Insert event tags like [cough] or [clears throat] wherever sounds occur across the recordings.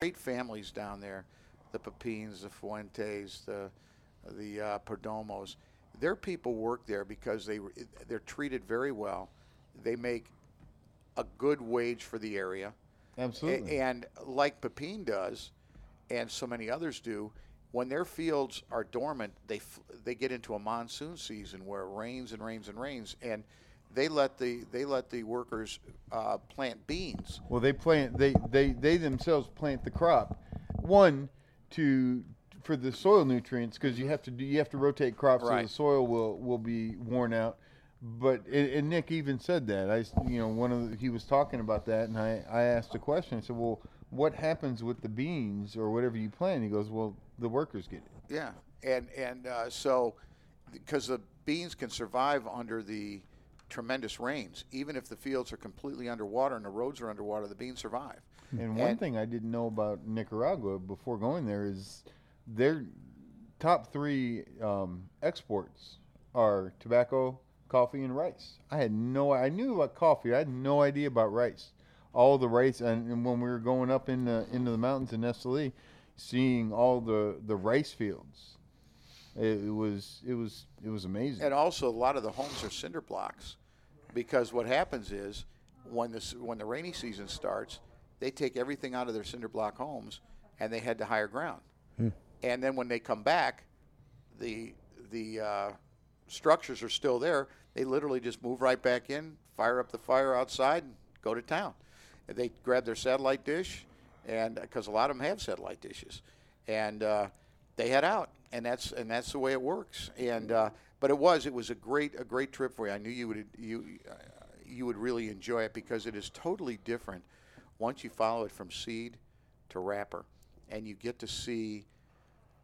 great families down there, the Pepines, the Fuentes, the the uh, Perdomos. Their people work there because they they're treated very well. They make a good wage for the area. Absolutely. A- and like Pepin does, and so many others do, when their fields are dormant, they f- they get into a monsoon season where it rains and rains and rains, and they let the they let the workers uh, plant beans. Well, they plant they they they themselves plant the crop. One to for the soil nutrients because you have to do you have to rotate crops so the soil will will be worn out. But and, and Nick even said that I you know one of the, he was talking about that and I I asked a question. I said, well, what happens with the beans or whatever you plant? He goes, well, the workers get it. Yeah, and and uh, so because the beans can survive under the tremendous rains, even if the fields are completely underwater and the roads are underwater, the beans survive. And one And- thing I didn't know about Nicaragua before going there is their top three um, exports are tobacco, coffee, and rice. I had no, I knew about coffee. I had no idea about rice. All the rice, and, and when we were going up in the, into the mountains in Esteli, seeing all the, the rice fields, it was it was it was amazing. And also, a lot of the homes are cinder blocks, because what happens is when this when the rainy season starts, they take everything out of their cinder block homes and they head to higher ground. And then when they come back, the the uh, structures are still there. They literally just move right back in, fire up the fire outside, and go to town. And they grab their satellite dish, and because a lot of them have satellite dishes, and uh, they head out, and that's and that's the way it works. And uh, but it was it was a great a great trip for you. I knew you would you you would really enjoy it because it is totally different once you follow it from seed to wrapper, and you get to see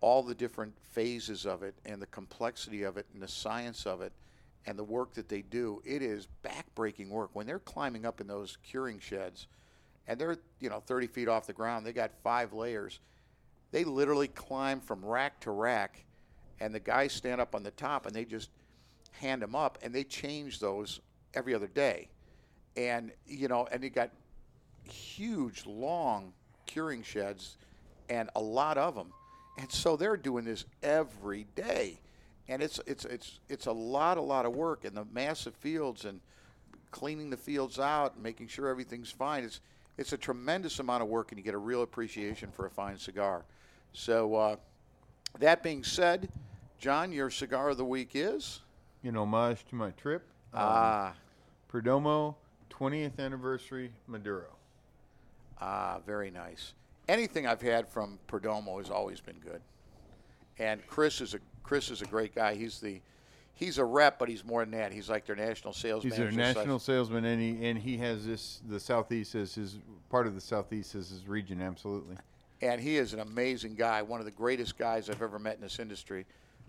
all the different phases of it and the complexity of it and the science of it and the work that they do. It is backbreaking work. When they're climbing up in those curing sheds and they're, you know, 30 feet off the ground, they got five layers. They literally climb from rack to rack and the guys stand up on the top and they just hand them up and they change those every other day. And, you know, and they got huge, long curing sheds and a lot of them. And so they're doing this every day. And it's it's it's it's a lot a lot of work and the massive fields and cleaning the fields out and making sure everything's fine. It's it's a tremendous amount of work and you get a real appreciation for a fine cigar. So uh, that being said, John, your cigar of the week is In homage to my trip, um, ah Perdomo 20th anniversary Maduro. Ah, very nice. Anything I've had from Perdomo has always been good. And Chris is a Chris is a great guy. He's the he's a rep, but he's more than that. He's like their national sales He's their national salesman, and he and he has this the southeast as his part of the southeast as his region. Absolutely. And he is an amazing guy, one of the greatest guys I've ever met in this industry.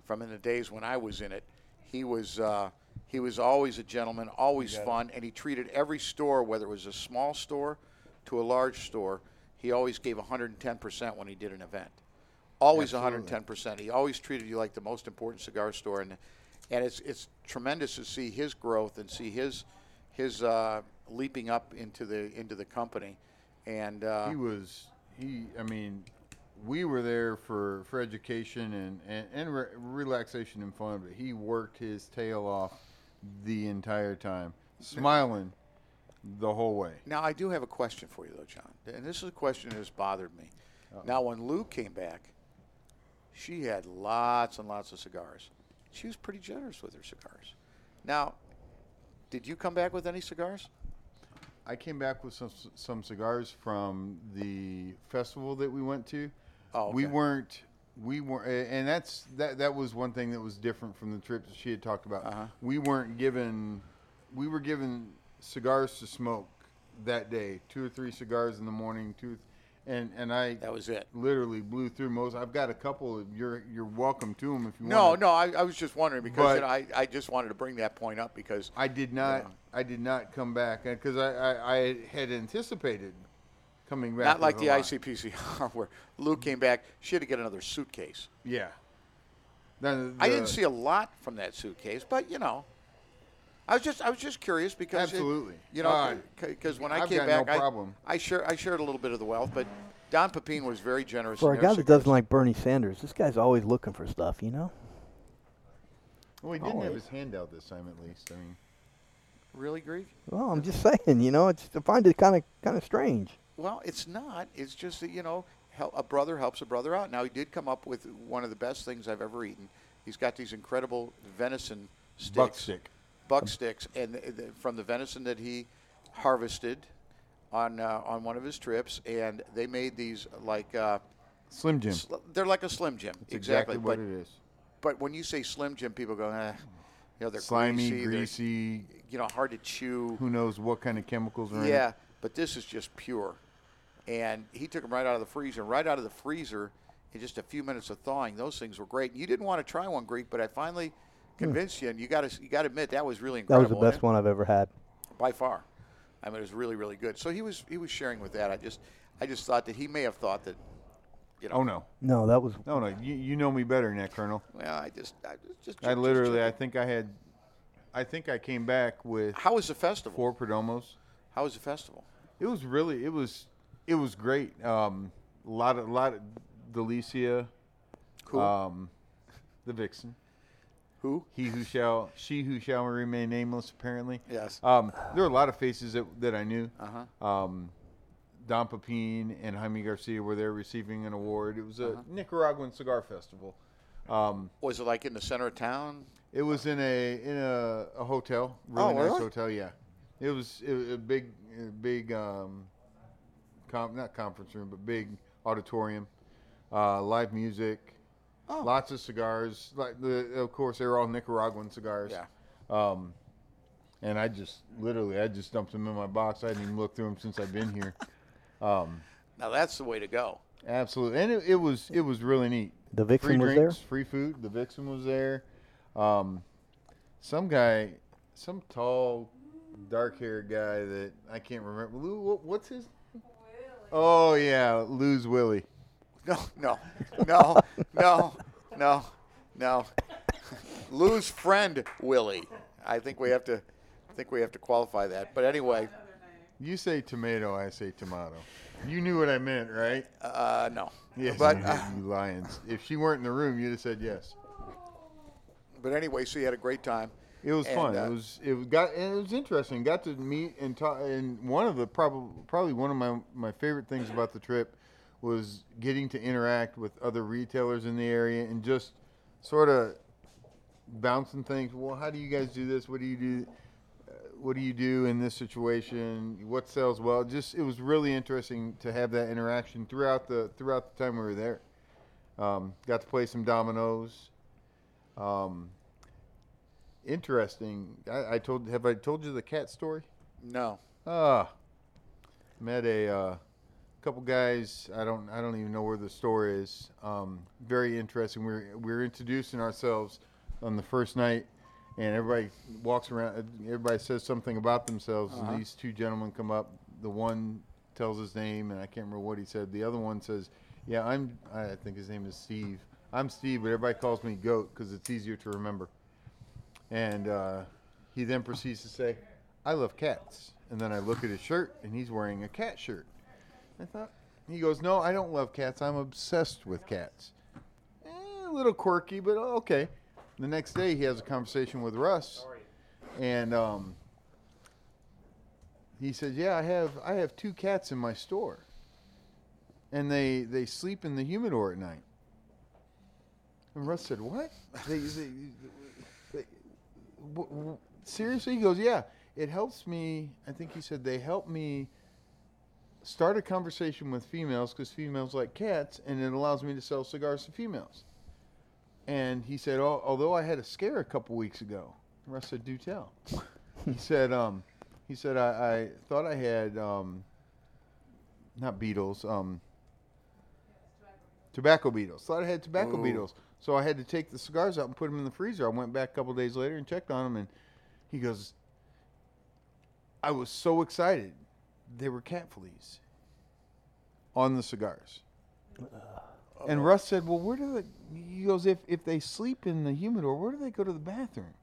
From in the days when I was in it, he was uh, he was always a gentleman, always fun, and he treated every store, whether it was a small store to a large store, he always gave 110 percent when he did an event. Always 110 percent. He always treated you like the most important cigar store, and and it's it's tremendous to see his growth and see his his uh, leaping up into the into the company, and uh, He was he. I mean, we were there for for education and and, and re- relaxation and fun, but he worked his tail off the entire time, smiling the whole way. Now, I do have a question for you, though, John. And this is a question that has bothered me. Now, when Lou came back, she had lots and lots of cigars. She was pretty generous with her cigars. Now, did you come back with any cigars? I came back with some some cigars from the festival that we went to. Oh, We weren't we weren't, and that's that that was one thing that was different from the trip that she had talked about. Uh-huh. We weren't given we were given cigars to smoke that day, two or three cigars in the morning, two and and I That was it. literally blew through most. I've got a couple. Of, you're you're welcome to them if you No, want. no, no, I, I was just wondering because But- you know, I, I just wanted to bring that point up because I did not. I did not come back because I, I I had anticipated coming back. not like with the a lot. IPCPR [laughs] where Lou came back, she had to get another suitcase. Yeah. Then I didn't see a lot from that suitcase, but you know, I was just I was just curious because it- Absolutely. you know, Uh, because when I I've came got no back, problem. I I, share, I shared a little bit of the wealth, but Don Pepin was very generous. For a guy that doesn't like Bernie Sanders, this guy's always looking for stuff, you know? Well, he didn't have his hand out this time, at least. I mean, really Greek. Well, I'm just [laughs] saying, you know, it's I find it kind of kind of strange. Well, it's not. It's just that you know, hel- a brother helps a brother out. Now he did come up with one of the best things I've ever eaten. He's got these incredible venison sticks, buck stick. Buck sticks, and the, from the venison that he harvested on uh, on one of his trips, and they made these like uh, Slim Jim. sl- they're like a Slim Jim, That's exactly, what but it is. but when you say Slim Jim, people go, eh, you know, they're Slimy, greasy, they're, greasy. you know, hard to chew. Who knows what kind of chemicals are in Yeah, but this is just pure. And he took them right out of the freezer. Right out of the freezer, in just a few minutes of thawing, those things were great. You didn't want to try one, Greek, but I finally convinced you. And you got to you got to admit that was really Hmm. That was incredible. the and best one I've ever had. by far. I mean, it was really really good. So he was he was sharing with that. I just I just thought that he may have thought that, you know. Oh no, No, that was no, no! You, you know me better than that, Colonel. Well, I just I just, just I just literally, I think I had, I think I came back with How was the festival? four Perdomos. How was the festival? It was really, it was, it was great. Um, a lot of, a lot of Delicia, Cool. um, the Vixen, Who? he who shall, she who shall remain nameless. Apparently, Yes. Um, there were a lot of faces that, that I knew. Uh huh. Um, Don Pepin and Jaime Garcia were there receiving an award. It was a Uh-huh. Nicaraguan cigar festival. Um, Was it like in the center of town? It was in a in a, a hotel, really Oh, nice really? hotel. Yeah, it was, it was a big big um, com, not conference room, but big auditorium, uh, live music, Oh. lots of cigars. Like the of course they were all Nicaraguan cigars. Yeah. Um, and I just literally I just dumped them in my box. I hadn't even looked through them since I've been here. Um, Now that's the way to go. absolutely, and it, it was it was really neat the free Vixen was drinks, there. free food. The Vixen was there. Um, some guy, some tall, dark-haired guy that I can't remember. Lou, what, what's his? Oh yeah, Lou's Willie. No, no, no, no, no, no. Lou's friend Willie. I think we have to. I think we have to qualify that. But anyway, You say tomato, I say tomato. You knew what I meant, right? uh, no. Yes. But you, uh, you lions. If she weren't in the room, you'd have said yes. but anyway, so you had a great time. It was And, fun. uh, it was it was- got and it was interesting. Got to meet and talk. And one of the probably probably one of my my favorite things about the trip was getting to interact with other retailers in the area and just sort of bouncing things. Well, how do you guys do this? What do you do? Uh, what do you do in this situation? What sells well? Just it was really interesting to have that interaction throughout the throughout the time we were there. Um, got to play some dominoes. Um, interesting. I, I told. Have I told you the cat story? No. Ah, met a uh, couple guys. I don't. I don't even know where the store is. Um, very interesting. We're we're introducing ourselves on the first night, and everybody walks around. Everybody says something about themselves, Uh-huh. and these two gentlemen come up. The one tells his name, and I can't remember what he said. The other one says, "Yeah, I'm. I think his name is Steve. I'm Steve, but everybody calls me Goat because it's easier to remember." And uh, he then proceeds to say, I love cats. And then I look at his shirt, and he's wearing a cat shirt. I thought, he goes, No, I don't love cats. I'm obsessed with cats. Eh, a little quirky, but okay. The next day, he has a conversation with Russ, and um, he says, "Yeah, I have I have two cats in my store, and they they sleep in the humidor at night." And Russ said, "What? They, they, they, w- w- seriously?" He goes, "Yeah, it helps me. I think he said they help me start a conversation with females because females like cats, and it allows me to sell cigars to females." And he said, oh, "Although I had a scare a couple weeks ago," Russ said, "Do tell." he [laughs] said, um, "He said I, I thought I had um, not beetles, um, tobacco beetles. Thought I had tobacco Ooh. beetles, so I had to take the cigars out and put them in the freezer. I went back a couple days later and checked on them, and he goes, I was so excited. They were cat fleas on the cigars. And Russ said, "Well, where do they?" He goes, "If if they sleep in the humidor, where do they go to the bathroom?"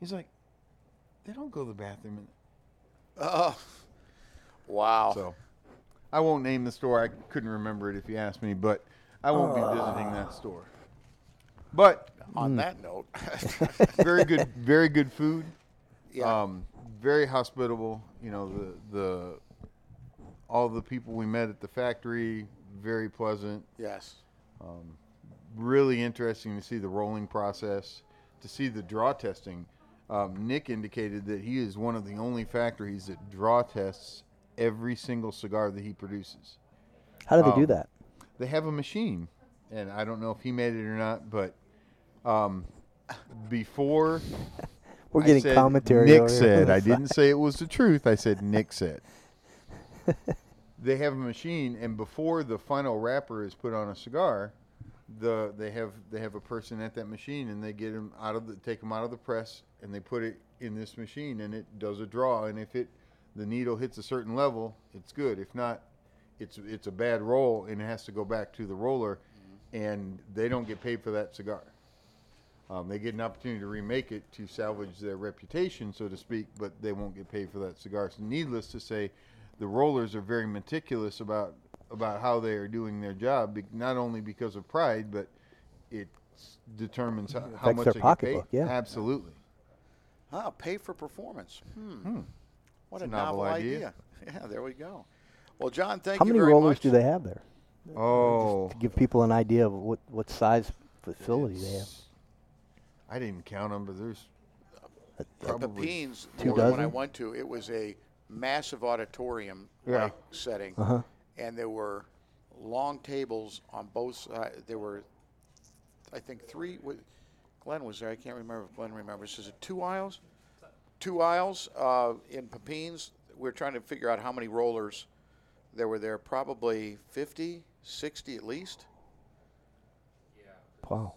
He's like, "They don't go to the bathroom." Oh, wow. So, I won't name the store. I couldn't remember it if you asked me, but I won't be visiting that store. But On that note, [laughs] very good, very good food. yeah, Um, very hospitable. You know the the all the people we met at the factory very pleasant. yes, Really interesting to see the rolling process, to see the draw testing. Um, Nick indicated that he is one of the only factories that draw tests every single cigar that he produces. How do they do Um, that? They have a machine, and I don't know if he made it or not, but um, before [laughs] We're I getting said commentary. Nick said. I [laughs] didn't say it was the truth. I said Nick said. [laughs] they have a machine, and before the final wrapper is put on a cigar, the they have they have a person at that machine, and they get them out of the take them out of the press, and they put it in this machine, and it does a draw, and if it the needle hits a certain level, it's good. If not, it's it's a bad roll, and it has to go back to the roller, and they don't get paid for that cigar. Um, they get an opportunity to remake it to salvage their reputation, so to speak, but they won't get paid for that cigar. So, needless to say, the rollers are very meticulous about about how they are doing their job, not only because of pride, but it determines how, how much their they get pocketbook, paid. yeah. Absolutely. ah, pay for performance. Hmm. What It's a a novel novel, idea. idea. [laughs] Yeah, there we go. Well, John, thank How you How many very rollers much. do they have there? Oh, To give people an idea of what, what size facility they have. I didn't count them, but there's At probably Pepin's, Two when I went to, it was a massive auditorium Yeah. setting, Uh-huh. and there were long tables on both sides. There were, I think, three. wa- Glenn was there. I can't remember if Glenn remembers. Is it two aisles? Two aisles uh, in Pepin's. We're trying to figure out how many rollers there were there. Probably 50, 60 at least. Wow.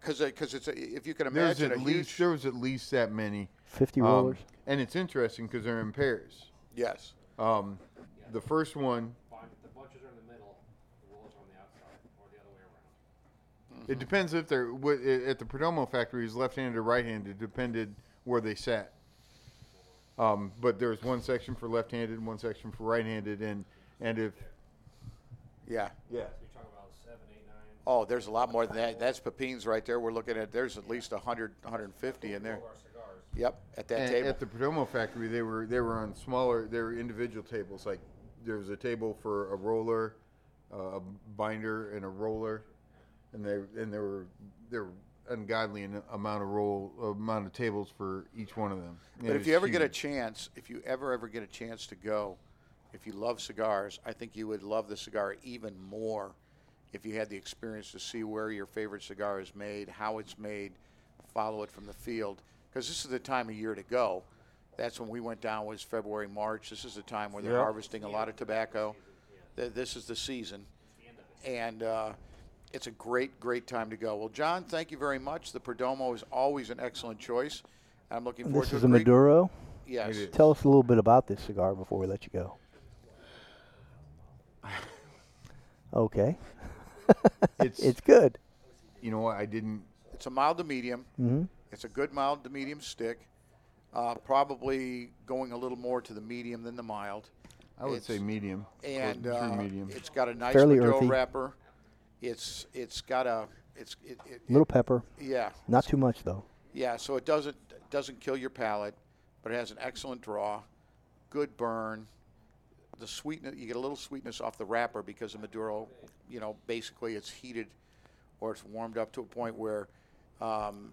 Because because it's a, if you can there's imagine at a least huge there was at least that many 50 Um, rollers? and it's interesting because they're in pairs. yes. Um, the first one the bunches are in the middle, the rollers are on the outside, or the other way around. Mm-hmm. It depends if they're at the Perdomo factory is left-handed or right-handed. It Depended where they sat. Um, but there's one section for left-handed, and one section for right-handed, and and if Yeah. yeah, you're talking about seven, eight, nine. Oh, there's a lot more than that. That's Pepin's right there. We're looking at, there's at least 100, 150 in there. Of our cigars. Yep, at that and table. at the Perdomo factory they were they were on smaller they were individual tables. Like there was a table for a roller, uh, a binder, and a roller, and they and there were there were ungodly an amount of roll amount of tables for each one of them. It But if was you ever get a huge. chance, if you ever, ever get a chance to go, if you love cigars, I think you would love the cigar even more if you had the experience to see where your favorite cigar is made, how it's made, follow it from the field. Because this is the time of year to go. That's when we went down was February, March. This is the time where they're Yeah. harvesting a lot of tobacco. This is the season. and uh, it's a great, great time to go. Well, John, thank you very much. The Perdomo is always an excellent choice. I'm looking forward This to is a a great, Maduro. Yes. Tell us a little bit about this cigar before we let you go. [laughs] Okay. It's, [laughs] It's good. you know what I didn't It's a mild to medium. hmm It's a good mild to medium stick. Uh, probably going a little more to the medium than the mild. I would It's- say medium And uh, medium. it's got a nice Fairly Maduro earthy. wrapper. It's it's got a it's it, it, Little pepper. yeah Not too much though. Yeah, so it doesn't doesn't kill your palate, but it has an excellent draw, good burn. The sweetness you get a little sweetness off the wrapper because the Maduro, you know, basically it's heated or it's warmed up to a point where um,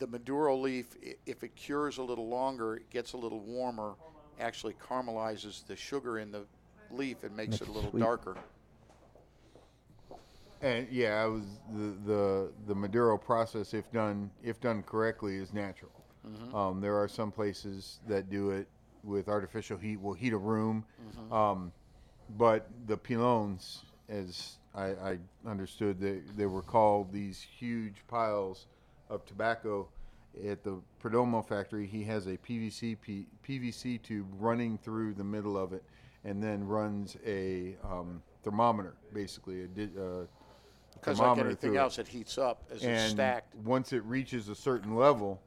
the Maduro leaf, if it cures a little longer, it gets a little warmer, actually caramelizes the sugar in the leaf and makes Makes it a little sweet. darker. And yeah, I was the, the the Maduro process, if done if done correctly, is natural. Um, there are some places that do it with artificial heat. Will heat a room, um, but the pilons, as I, I understood, they they were called these huge piles of tobacco. At the Perdomo factory, he has a PVC P, PVC tube running through the middle of it, and then runs a um, thermometer, basically a di- uh, Because like thermometer anything through it. else, it heats up as it's and stacked. once it reaches a certain level,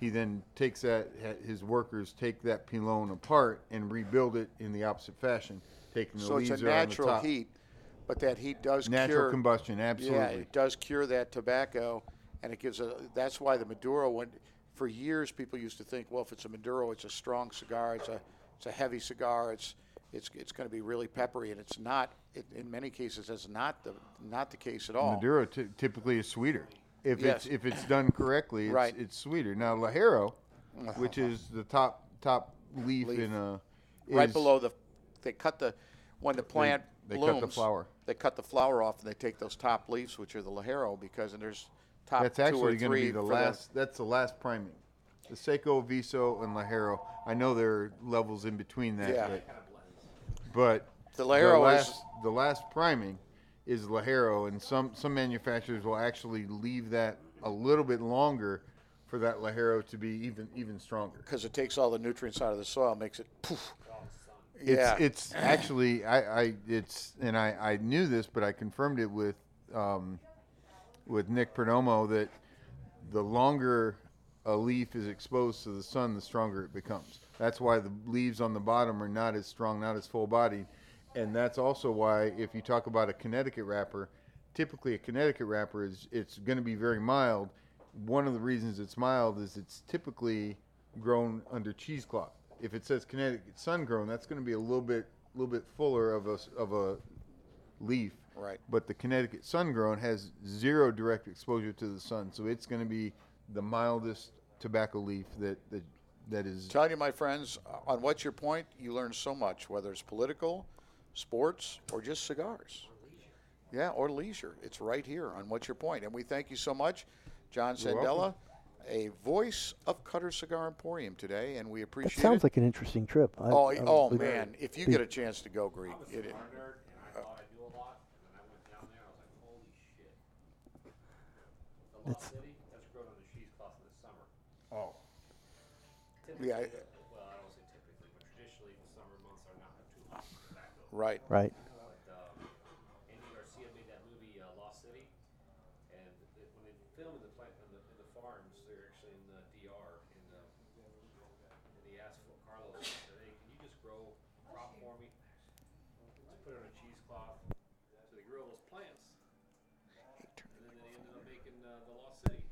he then takes that ha- his workers take that pilon apart and rebuild it in the opposite fashion, taking the So it's leaves a that are on the natural top. heat, but that heat does cure Natural cure. combustion, Yeah, absolutely. it does cure that tobacco, and it gives a. That's why the Maduro. When for years people used to think, well, if it's a Maduro, it's a strong cigar. It's a it's a heavy cigar. It's it's it's going to be really peppery, and it's not. It, in many cases, that's not the not the case at all. Maduro ty- typically is sweeter. If Yes. it's if it's done correctly, it's, Right. it's sweeter. Now Ligero, uh-huh. which is the top top leaf, Leaf. in a right below the, they cut the when the plant they cut the flower. They cut the flower off, and they take those top leaves, which are the ligero, because and there's top That's actually going to be the last. That's the last priming. The Seco, Viso, and Ligero. I know there are levels in between that, Yeah. but, but The Ligero is- last, the last priming is Ligero, and some some manufacturers will actually leave that a little bit longer for that Ligero to be even even stronger. because it takes all the nutrients out of the soil, makes it poof. It's, Yeah, it's actually I, I it's and I, I knew this, but I confirmed it with um, with Nick Perdomo that the longer a leaf is exposed to the sun, the stronger it becomes. That's why the leaves on the bottom are not as strong, not as full bodied, and that's also why if you talk about a Connecticut wrapper, typically a Connecticut wrapper is it's going to be very mild. One of the reasons it's mild is it's typically grown under cheesecloth. If it says Connecticut sun grown, that's going to be a little bit, little bit fuller of a of a leaf. Right. But the Connecticut sun grown has zero direct exposure to the sun, so it's going to be the mildest tobacco leaf that that that is. telling you, my friends, uh, on what's your point, you learn so much, whether it's political, sports, or just cigars. Yeah, or leisure. It's right here on what's your Point. point, and we thank you so much, John You're Sandella, welcome. a voice of Cutter Cigar Emporium today, and we That appreciate sounds it. Sounds like an interesting trip. I, oh, I oh man, if you be- get a chance to go, Greek, it, nerd, and I thought I knew a lot, and then I went down there, I was like, holy shit. The Lost that's grown on the cheesecloth in the summer. Oh. yeah, I- Well, I don't say typically, but traditionally, the summer months are not too hot for tobacco. right. Right. But um, Andy Garcia made that movie uh, Lost City, and it, when they filmed in the plant in the, in the farms, they're actually in the DR, in the, and he asked for Carlos, he said, "Hey, can you just grow crop for me? Just put it on a cheesecloth." So they grew all those plants, and then they ended up making uh, the Lost City.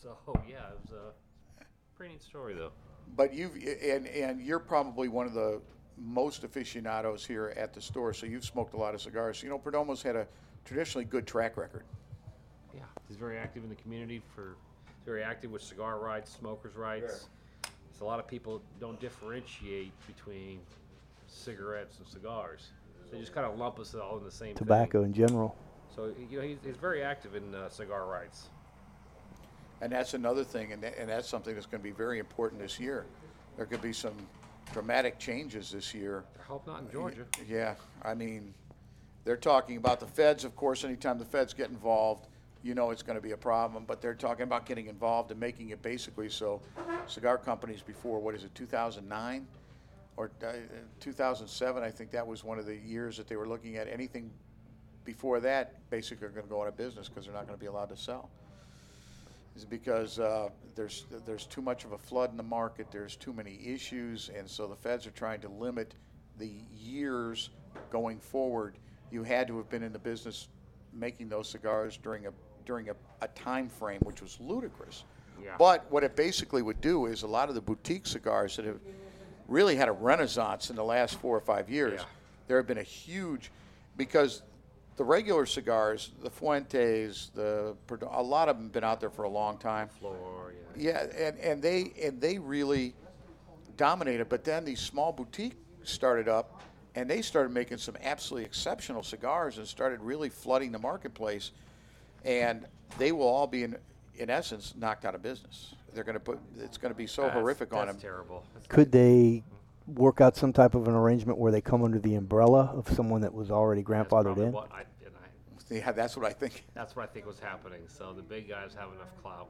So [laughs] yeah, it was a pretty neat story though. But you've and and you're probably one of the most aficionados here at the store, so you've smoked a lot of cigars. You know, Perdomo's had a traditionally good track record. Yeah, he's very active in the community for very active with cigar rights, smokers' rights. So a lot of people don't differentiate between cigarettes and cigars. They just kind of lump us all in the same Tobacco thing. in general. So you know he's, he's very active in uh, cigar rights. And that's another thing, and, that, and that's something that's going to be very important this year. There could be some dramatic changes this year. I hope not in Georgia. Yeah, I mean, they're talking about the feds, of course, anytime the feds get involved, you know it's going to be a problem, but they're talking about getting involved and making it basically so cigar companies before, what is it, 2009? Or uh, 2007, I think that was one of the years that they were looking at. Anything before that, basically, are going to go out of business because they're not going to be allowed to sell is because uh, there's there's too much of a flood in the market. There's too many issues, and so the feds are trying to limit the years going forward. You had to have been in the business making those cigars during a during a, a time frame which was ludicrous. Yeah. But what it basically would do is a lot of the boutique cigars that have really had a renaissance in the last four or five years. Yeah. There have been a huge because the regular cigars, the Fuentes, the a lot of them have been out there for a long time. Floor, yeah. Yeah, and, and they and they really dominated. But then these small boutiques started up, and they started making some absolutely exceptional cigars and started really flooding the marketplace. And they will all be in in essence knocked out of business. They're going to put it's going to be so That's- horrific on them. terrible. That's Could they work out some type of an arrangement where they come under the umbrella of someone that was already grandfathered in? What I, Yeah, that's what I think. that's what I think was happening. So the big guys have enough clout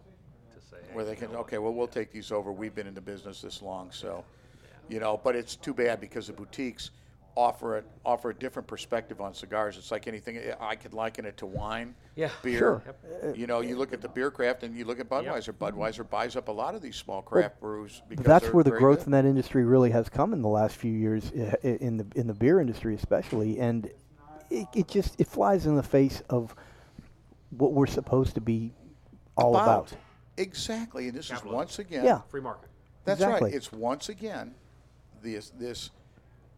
to say, hey, Where they you can know what? okay, well we'll take these over. We've been in the business this long, so you know. But it's too bad because the boutiques offer it offer a different perspective on cigars. It's like anything. I could liken it to wine, Yeah. beer. Sure. You know, you look at the beer craft and you look at Budweiser. Mm-hmm. Budweiser buys up a lot of these small craft brews because That's they're where the very growth good. in that industry really has come in the last few years, i- i- in the in the beer industry especially, and it, it just it flies in the face of what we're supposed to be all about. Exactly, and this is once again. Yeah. Free market. That's Exactly. right. It's once again this this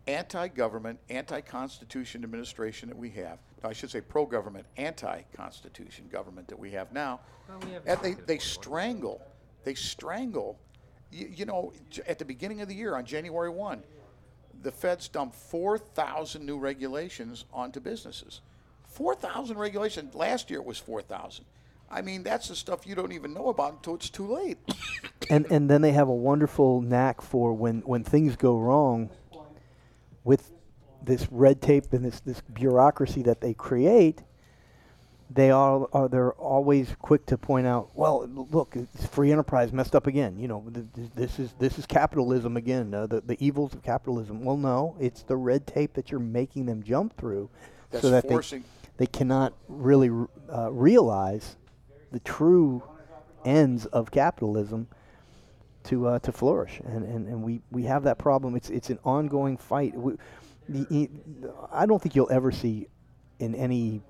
anti-government, anti-constitution administration that we have. I should say pro-government, anti-constitution government that we have now. Well, we have and they, they for strangle, they strangle. You, you know, at the beginning of the year, on January one, the feds dumped four thousand new regulations onto businesses. Four thousand regulations. Last year it was four thousand. I mean, that's the stuff you don't even know about until it's too late. [laughs] and and then they have a wonderful knack for when when things go wrong with this red tape and this this bureaucracy that they create they are, are they're always quick to point out well look it's free enterprise messed up again you know th- th- this is this is capitalism again uh, the the evils of capitalism well no it's the red tape that you're making them jump through That's so that forcing- they, they cannot really r- uh, realize the true ends of capitalism to uh, to flourish, and, and, and we, we have that problem. It's it's an ongoing fight. We, the, I don't think you'll ever see in any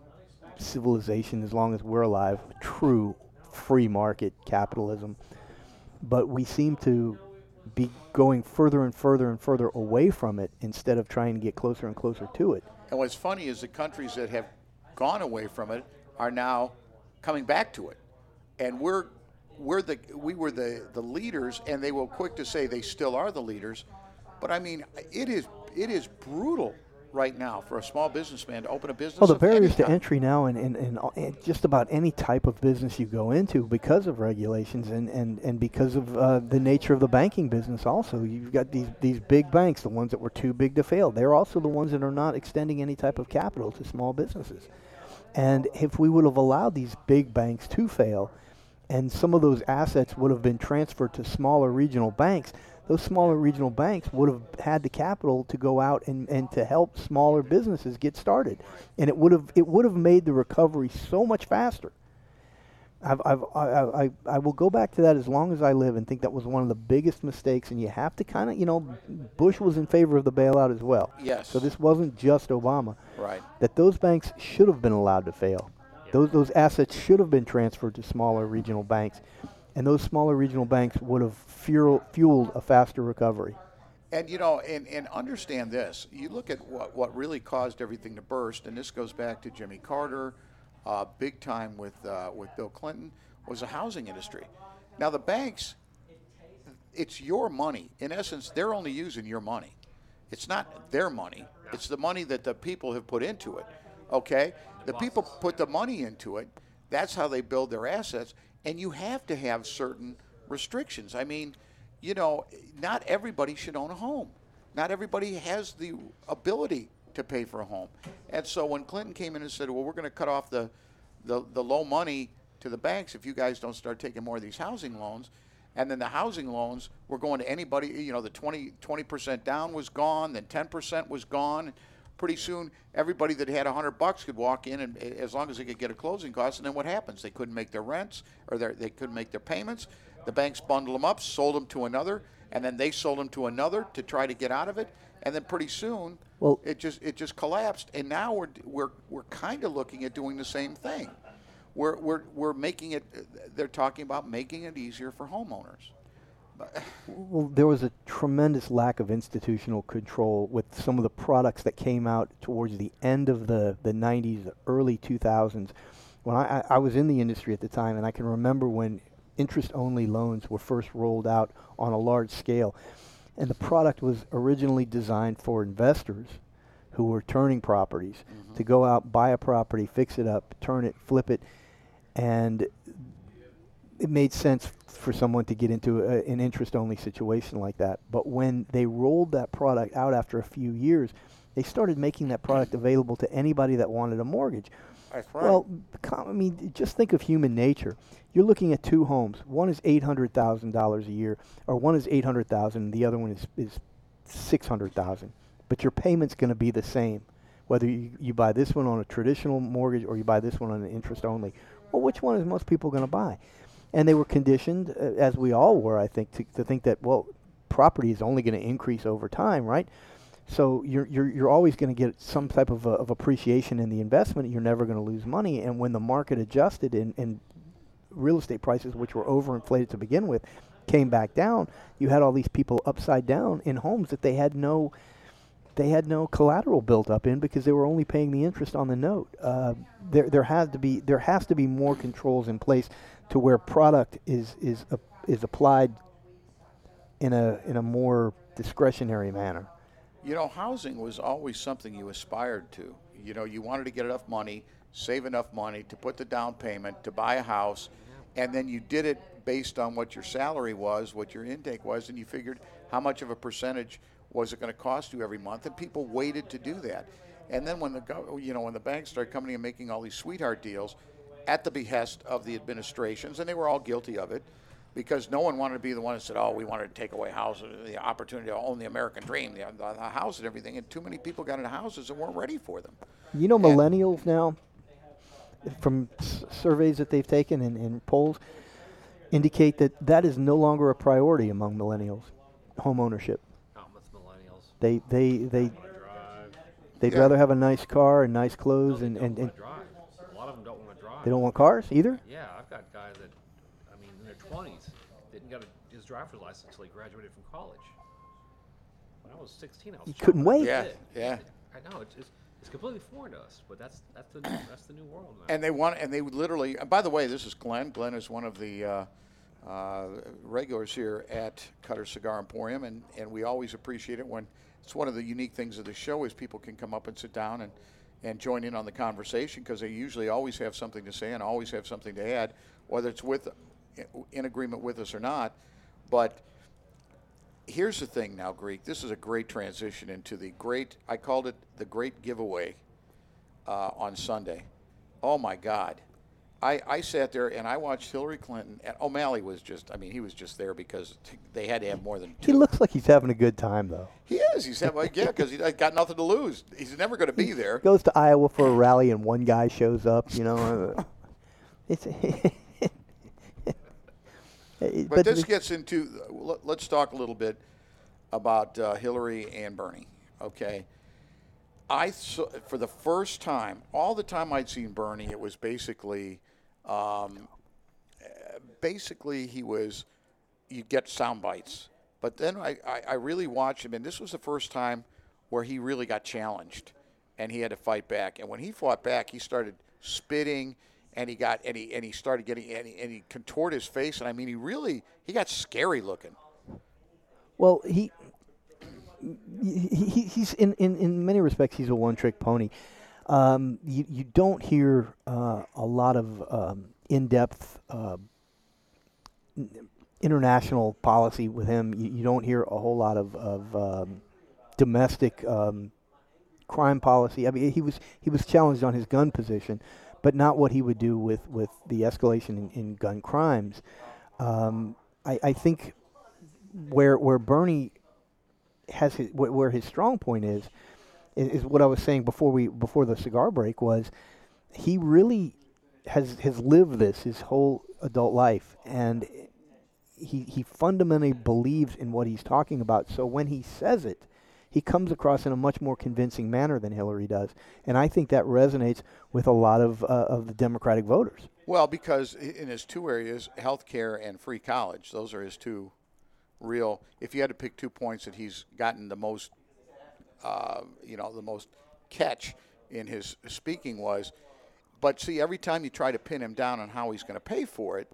civilization, as long as we're alive, true free market capitalism. But we seem to be going further and further and further away from it instead of trying to get closer and closer to it. And what's funny is the countries that have gone away from it are now coming back to it. And we're we're the we were the, the leaders and they were quick to say they still are the leaders. But I mean it is it is brutal right now for a small businessman to open a business. Well, the barriers to entry now in, in, in, in just about any type of business you go into because of regulations and, and, and because of uh, the nature of the banking business also. You've got these, these big banks, the ones that were too big to fail. They're also the ones that are not extending any type of capital to small businesses. And if we would have allowed these big banks to fail and some of those assets would have been transferred to smaller regional banks, those smaller regional banks would have had the capital to go out and, and to help smaller businesses get started. And it would have it would have made the recovery so much faster. I've, I've, I, I, I- will go back to that as long as I live and think that was one of the biggest mistakes. And you have to kind of, you know, Bush was in favor of the bailout as well. Yes. So this wasn't just Obama. Right. That those banks should have been allowed to fail. Those, those assets should have been transferred to smaller regional banks. And those smaller regional banks would have fuel, fueled a faster recovery. And you know, and, and understand this. You look at what, what really caused everything to burst, and this goes back to Jimmy Carter, uh, big time with uh, with Bill Clinton, was the housing industry. Now the banks, it's your money. In essence, they're only using your money. It's not their money. It's the money that the people have put into it. Okay, the people put the money into it. That's how they build their assets, and you have to have certain restrictions. I mean, you know, not everybody should own a home. Not everybody has the ability to pay for a home. And so when Clinton came in and said, "Well, we're going to cut off the, the the low money to the banks if you guys don't start taking more of these housing loans," and then the housing loans were going to anybody. You know, the 20 percent down was gone, then ten percent was gone. Pretty soon, everybody that had a hundred bucks could walk in, and eh, as long as they could get a closing cost, and then what happens? They couldn't make their rents, or their, they couldn't make their payments. The banks bundled them up, sold them to another, and then they sold them to another to try to get out of it. And then pretty soon, Well- it just it just collapsed. And now we're we're we're kind of looking at doing the same thing. We're we're we're making it. Eh, they're talking about making it easier for homeowners. Well, there was a tremendous lack of institutional control with some of the products that came out towards the end of the, the 90s, the early 2000s. When I, I I was in the industry at the time, and I can remember when interest only loans were first rolled out on a large scale. And the product was originally designed for investors who were turning properties mm-hmm. to go out, buy a property, fix it up, turn it, flip it, and it made sense for someone to get into a, an interest only situation like that. But when they rolled that product out after a few years, they started making that product available to anybody that wanted a mortgage. Well, com- I mean, just think of human nature. You're looking at two homes. One is eight hundred thousand dollars a year, or one is eight hundred thousand, and the other one is is six hundred thousand. but your payment's going to be the same, whether you, you buy this one on a traditional mortgage or you buy this one on an interest only. Well, which one is most people going to buy? And they were conditioned, uh, as we all were, I think, to, to think that well, property is only going to increase over time, right? So you're you're you're always going to get some type of, uh, of appreciation in the investment. You're never going to lose money. And when the market adjusted and, and real estate prices, which were overinflated to begin with, came back down, you had all these people upside down in homes that they had no they had no collateral built up in because they were only paying the interest on the note. Uh, there there has to be there has to be more controls in place to where product is is uh, is applied in a in a more discretionary manner. You know, housing was always something you aspired to. You know, you wanted to get enough money, save enough money to put the down payment, to buy a house, and then you did it based on what your salary was, what your intake was, and you figured how much of a percentage was it going to cost you every month, and people waited to do that. And then when the you know when the banks started coming and making all these sweetheart deals, at the behest of the administrations, and they were all guilty of it, because no one wanted to be the one that said, "Oh, we wanted to take away houses, the opportunity to own the American dream, the, the, the house and everything." And too many people got into houses and weren't ready for them. You know, And- millennials now, from s- surveys that they've taken and, and polls, indicate that that is no longer a priority among millennials. Home ownership. Not with millennials. They they they. They'd Yeah. rather have a nice car and nice clothes they and, and, and drive. A lot of them don't want to drive. they don't want cars either. Yeah, I've got guys that, I mean, in their twenties, didn't get a, his driver's license until he graduated from college. When I was sixteen, I was. You couldn't wait. Yeah, yeah. I know it's, it's it's completely foreign to us, but that's that's the new, [clears throat] that's the new world now. And they want, and they would literally. And by the way, this is Glenn. Glenn is one of the uh, uh, regulars here at Cutter Cigar Emporium, and, and we always appreciate it when it's one of the unique things of the show is people can come up and sit down and, and join in on the conversation because they usually always have something to say and always have something to add, whether it's with in agreement with us or not. But here's the thing now, Greek. This is a great transition into the great. I called it the great giveaway uh, on Sunday. Oh my God. I, I sat there and I watched Hillary Clinton, and O'Malley was just, I mean, he was just there because t- they had to have more than two. He looks like he's having a good time though. He is. He's having, yeah, because he's got nothing to lose. He's never going to be there. Goes to Iowa for a rally and one guy shows up. You know, [laughs] it's. [laughs] It- But, this gets into, let- let's talk a little bit about uh, Hillary and Bernie, okay? I saw, for the first time, all the time I'd seen Bernie, it was basically, um, basically he was, you get sound bites. But then I, I, I really watched him, and this was the first time where he really got challenged, and he had to fight back. And when he fought back, he started spitting, and he got, and he, and he started getting, and he, and he contorted his face, and I mean, he really, he got scary looking. Well, he, he he- he's in, in, in many respects he's a one trick pony. Um, you you don't hear uh, a lot of um, in depth uh, international policy with him. You, you don't hear a whole lot of of um, domestic um, crime policy. I mean, he was he was challenged on his gun position, but not what he would do with with the escalation in, in gun crimes. Um, I, I think where where Bernie has his, where his strong point is, is what I was saying before we before the cigar break was he really has has lived this his whole adult life. And he he fundamentally believes in what he's talking about. So when he says it he comes across in a much more convincing manner than Hillary does. And I think that resonates with a lot of uh, of the Democratic voters. Well, because in his two areas, health care and free college, those are his two real. If you had to pick two points that he's gotten the most, uh, you know, the most catch in his speaking was, but see, every time you try to pin him down on how he's going to pay for it,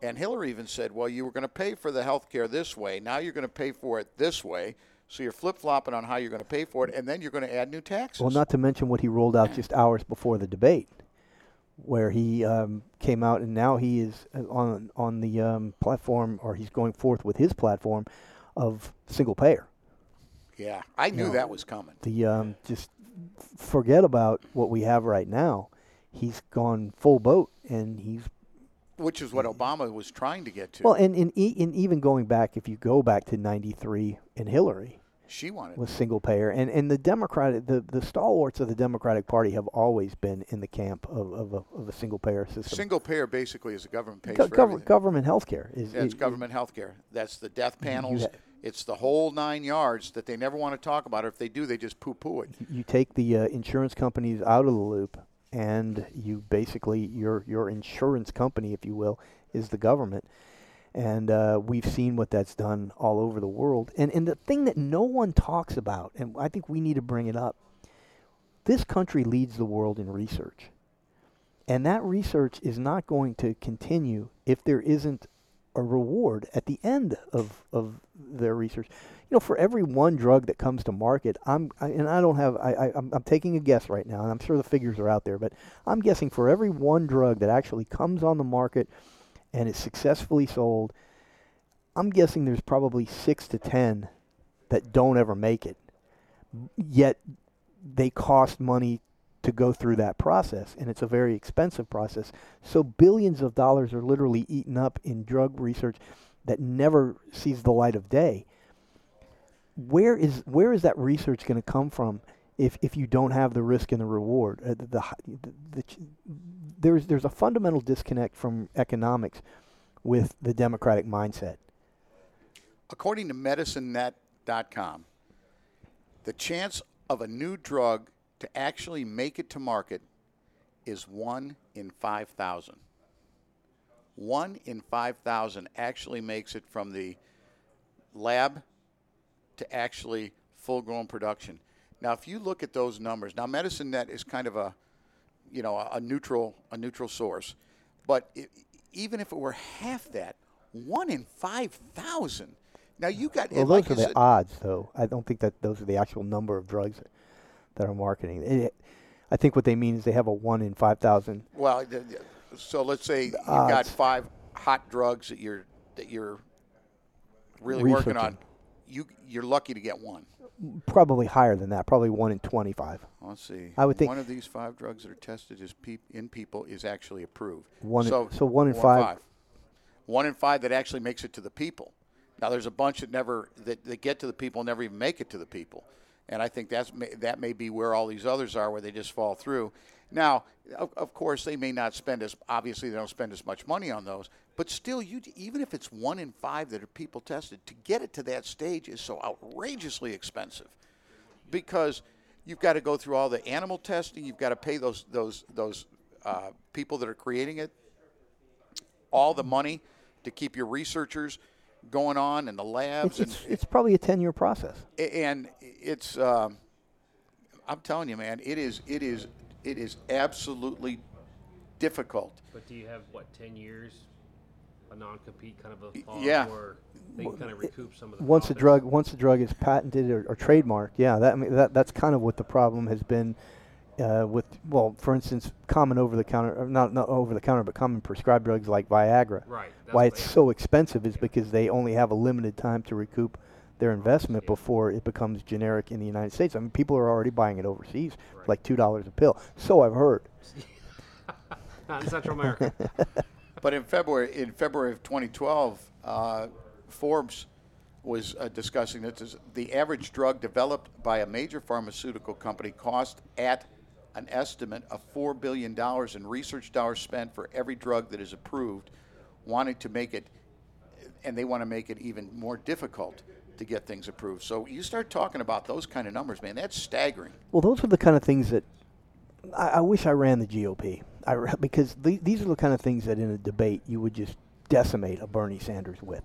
and Hillary even said, well, you were going to pay for the health care this way. Now you're going to pay for it this way. So you're flip flopping on how you're going to pay for it, and then you're going to add new taxes. Well, not to mention what he rolled out just hours before the debate, where he um, came out and now he is uh, on on the um, platform, or he's going forth with his platform of single payer. Yeah, I knew No. that was coming. The um, just forget about what we have right now. He's gone full boat, and he's Which is what Obama was trying to get to. well, and and, e- and even going back, if you go back to '93 and Hillary, She wanted. was single payer, and and the Democratic the, the stalwarts of the Democratic Party have always been in the camp of of a, of a single payer system. Single payer basically is the government pays Go- for gov- everything. government health care is Yeah, it's is- government health care. That's the death panels. It's the whole nine yards that they never want to talk about. Or if they do, they just poo-poo it. you take the uh, insurance companies out of the loop, and you basically your your insurance company, if you will, is the government. And uh, we've seen what that's done all over the world. And and the thing that no one talks about, and I think we need to bring it up, this country leads the world in research. And that research is not going to continue if there isn't a reward at the end of, of their research. You know, for every one drug that comes to market, I'm I, and I don't have I, I I'm, I'm taking a guess right now, and I'm sure the figures are out there, but I'm guessing for every one drug that actually comes on the market and is successfully sold, I'm guessing there's probably six to ten that don't ever make it. Yet they cost money to go through that process, and it's a very expensive process. So billions of dollars are literally eaten up in drug research that never sees the light of day. Where is where is that research going to come from if if you don't have the risk and the reward? Uh, the, the, the, there's there's a fundamental disconnect from economics with the democratic mindset. According to MedicineNet.com, the chance of a new drug to actually make it to market is one in 5,000. One in 5,000 actually makes it from the lab to actually full grown production. Now, if you look at those numbers, now MedicineNet is kind of a, you know, a, neutral a neutral source, but i even if it were half that, one in five thousand. Now you got Well, those like are the said- odds, though. I don't think that those are the actual number of drugs that, are marketing. It, I think what they mean is they have a one in five thousand. Well, so let's say you've uh, got five hot drugs that you're that you're really working on. You you're lucky to get one. Probably higher than that. Probably one in twenty-five. Oh, let's see. I would think- one of these five drugs that are tested is peop in people is actually approved. One in- so, so one in five- One in five that actually makes it to the people. Now there's a bunch that never that, that get to the people and never even make it to the people, and I think that's that may be where all these others are, where they just fall through. Now, of, of course, they may not spend as obviously they don't spend as much money on those, but still, you even if it's one in five that are people tested, to get it to that stage is so outrageously expensive because you've got to go through all the animal testing. You've got to pay those those those uh, people that are creating it all the money to keep your researchers going on in the labs, It's, it's, and it's probably a ten-year process. and it's. Um, I'm telling you, man, it is it is it is absolutely difficult. But do you have what ten years, a non-compete kind of a clause yeah. where they can kind of recoup some of the Once a drug once a drug is patented or, or trademarked, yeah, that, I mean, that that's kind of what the problem has been uh, with. Well, for instance, common over-the-counter, not not over-the-counter, but common prescribed drugs like Viagra. Right. that's Why it's so expensive is because they only have a limited time to recoup their investment before it becomes generic in the United States. I mean, people are already buying it overseas for Right. like two dollars a pill. So I've heard. [laughs] Not in Central America. [laughs] But in February, in February of 2012, uh, Forbes was uh, discussing that this- the average drug developed by a major pharmaceutical company cost at an estimate of four billion dollars in research dollars spent for every drug that is approved, wanting to make it, and they want to make it even more difficult to get things approved. So you start talking about those kind of numbers, man. That's staggering. Well, those are the kind of things that I, I wish I ran the GOP. I, because the, these are the kind of things that in a debate you would just decimate a Bernie Sanders with.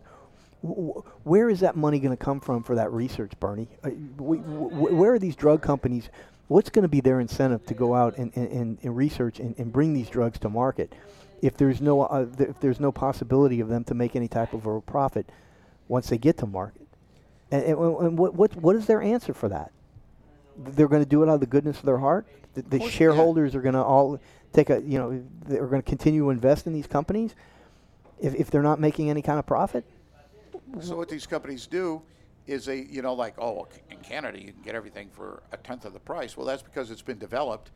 Where is that money going to come from for that research, Bernie? Uh, where are these drug companies? What's going to be their incentive to go out and, and, and, and research and, and bring these drugs to market if there's no uh, th- if there's no possibility of them to make any type of a profit once they get to market? And, and, and what, what what is their answer for that? they're going to do it out of the goodness of their heart. The, the shareholders are going to all take a you know they're going to continue to invest in these companies if if they're not making any kind of profit. So what these companies do is a you know, like, oh, in Canada you can get everything for a tenth of the price. Well, that's because it's been developed,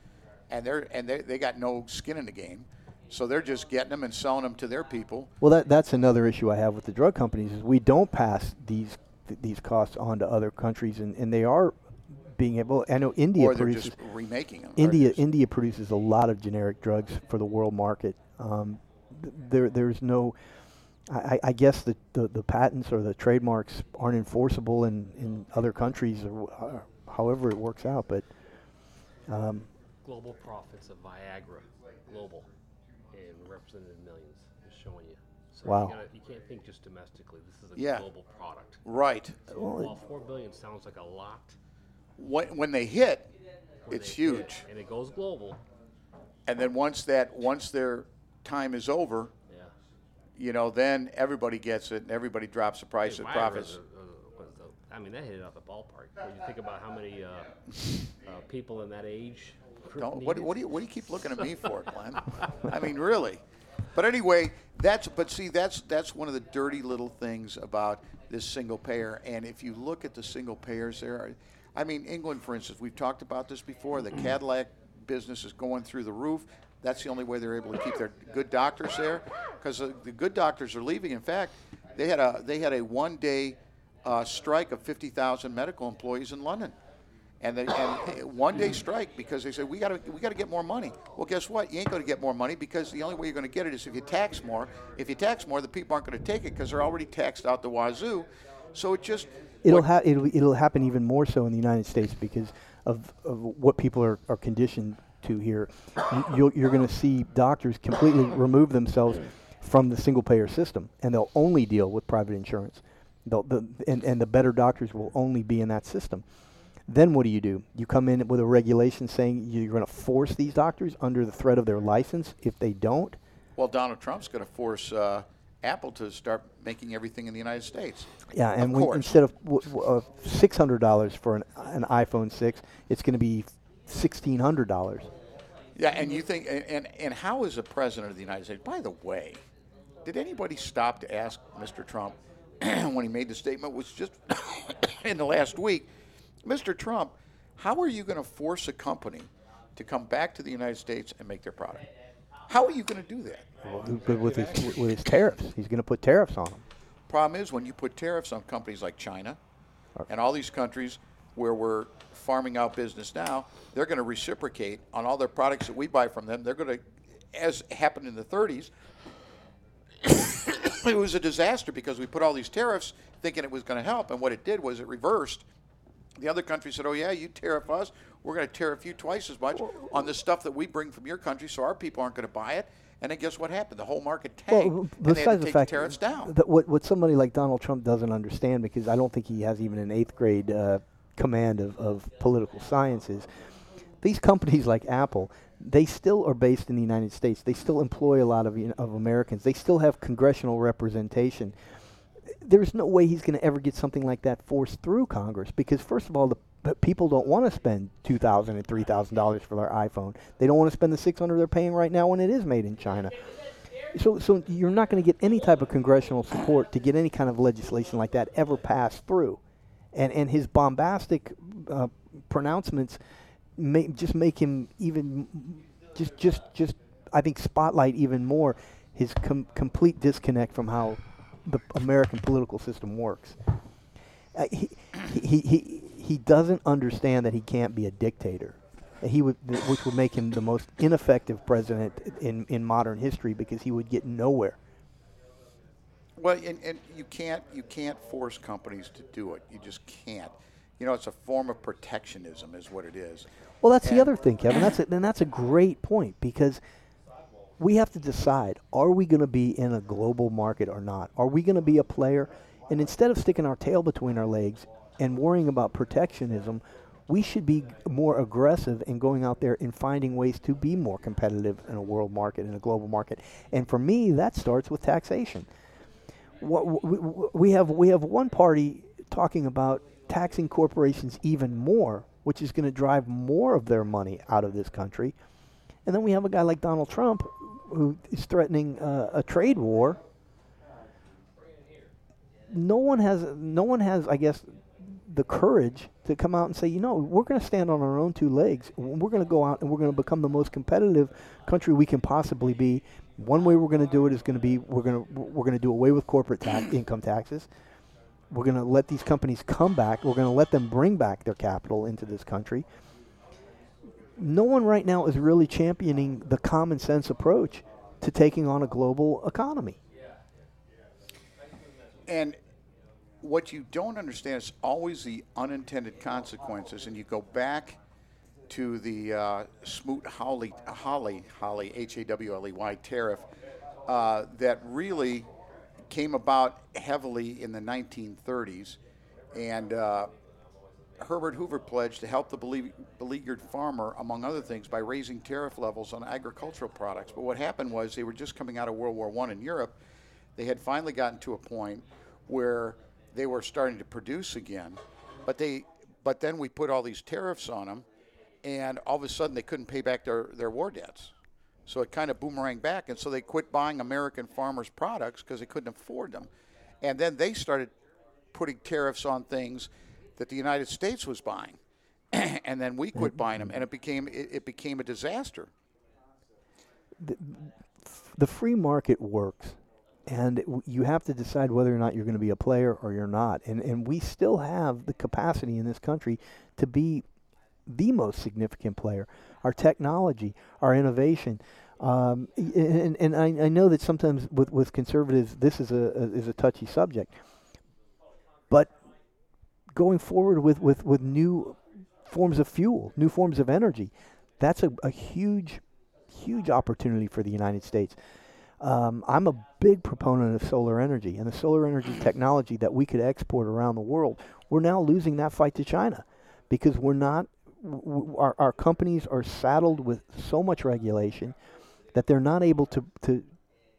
and they're and they they got no skin in the game, so they're just getting them and selling them to their people. Well, that that's another issue I have with the drug companies is we don't pass these th- these costs onto other countries, and, and they are being able. I know India or they're produces just remaking them. India just- India produces a lot of generic drugs for the world market. Um, th- there there's no. I, I- I guess the, the, the patents or the trademarks aren't enforceable in, in other countries or wh- uh, however it works out. But um, global profits of Viagra, global, and represented in millions, is showing you. So Wow. You, gotta, you can't think just domestically. This is a Yeah. global product. right. So while four billion sounds like a lot, When, when they hit, when it's they hit huge. and it goes global. And then once that once their time is over, Yeah. You know, then everybody gets it and everybody drops the price and profits. is a- a- was the- I mean, that hit it out the ballpark. When you think about how many uh, uh, people in that age. Don't, what, what do you what do you keep looking at me for, [laughs] Glenn? I mean, really. But anyway, that's but see that's that's one of the dirty little things about this single payer. And if you look at the single payers, there are, I mean, England, for instance, we've talked about this before. The Cadillac business is going through the roof. That's the only way they're able to keep their good doctors there, because the, the good doctors are leaving. In fact, they had a they had a one day uh, strike of fifty thousand medical employees in London and they, and one day strike because they said we got to we got to get more money. Well, guess what? You ain't going to get more money because the only way you're going to get it is if you tax more. If you tax more, the people aren't going to take it because they're already taxed out the wazoo. So it just it'll ha- it'll it'll happen even more so in the United States because of, of what people are, are conditioned to here. You, you'll, you're going to see doctors completely remove themselves from the single payer system, and they'll only deal with private insurance. They'll, the, and, and the better doctors will only be in that system. Then what do you do? You come in with a regulation saying you're going to force these doctors under the threat of their license. If they don't, well, Donald Trump's going to force uh, Apple to start making everything in the United States. Yeah, and Of when, instead of w- w- uh, six hundred dollars for an, an iPhone six, it's going to be sixteen hundred dollars. Yeah, and you think and, and how is the president of the United States? By the way, did anybody stop to ask Mr. Trump [clears throat] when he made the statement? Was just [coughs] in the last week, Mr. Trump, how are you going to force a company to come back to the United States and make their product? How are you going to do that? With, with his with his tariffs, he's going to put tariffs on them. Problem is, when you put tariffs on companies like China and all these countries where we're farming out business now, they're going to reciprocate on all their products that we buy from them. They're going to, as happened in the 30s, [coughs] it was a disaster because we put all these tariffs thinking it was going to help, and what it did was it reversed. The other country said, "Oh yeah, you tariff us. We're going to tariff you twice as much on the stuff that we bring from your country, so our people aren't going to buy it." And then guess what happened? The whole market tanked, Well, and they had besides the fact the tariffs down. that what what somebody like Donald Trump doesn't understand, because I don't think he has even an eighth grade uh, command of, of political sciences. These companies like Apple, they still are based in the United States. They still employ a lot of you know, of Americans. They still have congressional representation. There's no way he's going to ever get something like that forced through Congress because first of all, the p- people don't want to spend two thousand and three thousand dollars for their iPhone. They don't want to spend the six hundred they're paying right now when it is made in China. So, so you're not going to get any type of congressional support to get any kind of legislation like that ever passed through, and and his bombastic uh, pronouncements may just make him even just just just I think spotlight even more his com- complete disconnect from how the American political system works. Uh, he, he, he, he doesn't understand that he can't be a dictator. He would, th- which would make him the most ineffective president in, in modern history because he would get nowhere. Well, and, and you can't you can't force companies to do it. You just can't. You know, it's a form of protectionism, is what it is. Well, that's the other thing, Kevin. That's a, and that's a great point because we have to decide: Are we going to be in a global market or not? Are we going to be a player? And instead of sticking our tail between our legs and worrying about protectionism, we should be more aggressive in going out there and finding ways to be more competitive in a world market, in a global market. And for me, that starts with taxation. We have we have one party talking about taxing corporations even more, which is going to drive more of their money out of this country. And then we have a guy like Donald Trump who is threatening uh, a trade war. No one has no one has I guess the courage to come out and say, you know, we're going to stand on our own two legs. We're going to go out and we're going to become the most competitive country we can possibly be. One way we're going to do it is going to be we're going to we're going to do away with corporate tax [clears throat] income taxes. we're going to let these companies come back. We're going to let them bring back their capital into this country. No one right now is really championing the common sense approach to taking on a global economy. And what you don't understand is always the unintended consequences. And you go back to the uh, Smoot-Hawley, Hawley, Hawley, H-A-W-L-E-Y tariff uh, that really came about heavily in the 1930s. And uh, Herbert Hoover pledged to help the beleaguered farmer, among other things, by raising tariff levels on agricultural products. But what happened was they were just coming out of World War I in Europe. They had finally gotten to a point where they were starting to produce again, but they but then we put all these tariffs on them, and all of a sudden they couldn't pay back their, their war debts. So it kind of boomeranged back, and so they quit buying American farmers' products because they couldn't afford them. And then they started putting tariffs on things that the United States was buying, [clears throat] and then we mm-hmm. quit buying them, and it became it, it became a disaster. The the free market works, and you have to decide whether or not you're going to be a player or you're not. And and we still have the capacity in this country to be the most significant player. Our technology, our innovation. Um, and and I, I know that sometimes with, with conservatives this is a, a is a touchy subject, but going forward with, with, with new forms of fuel, new forms of energy, that's a, a huge, huge opportunity for the United States. Um, I'm a big proponent of solar energy and the solar energy technology that we could export around the world. We're now losing that fight to China because we're not, w- our, our companies are saddled with so much regulation that they're not able to, to,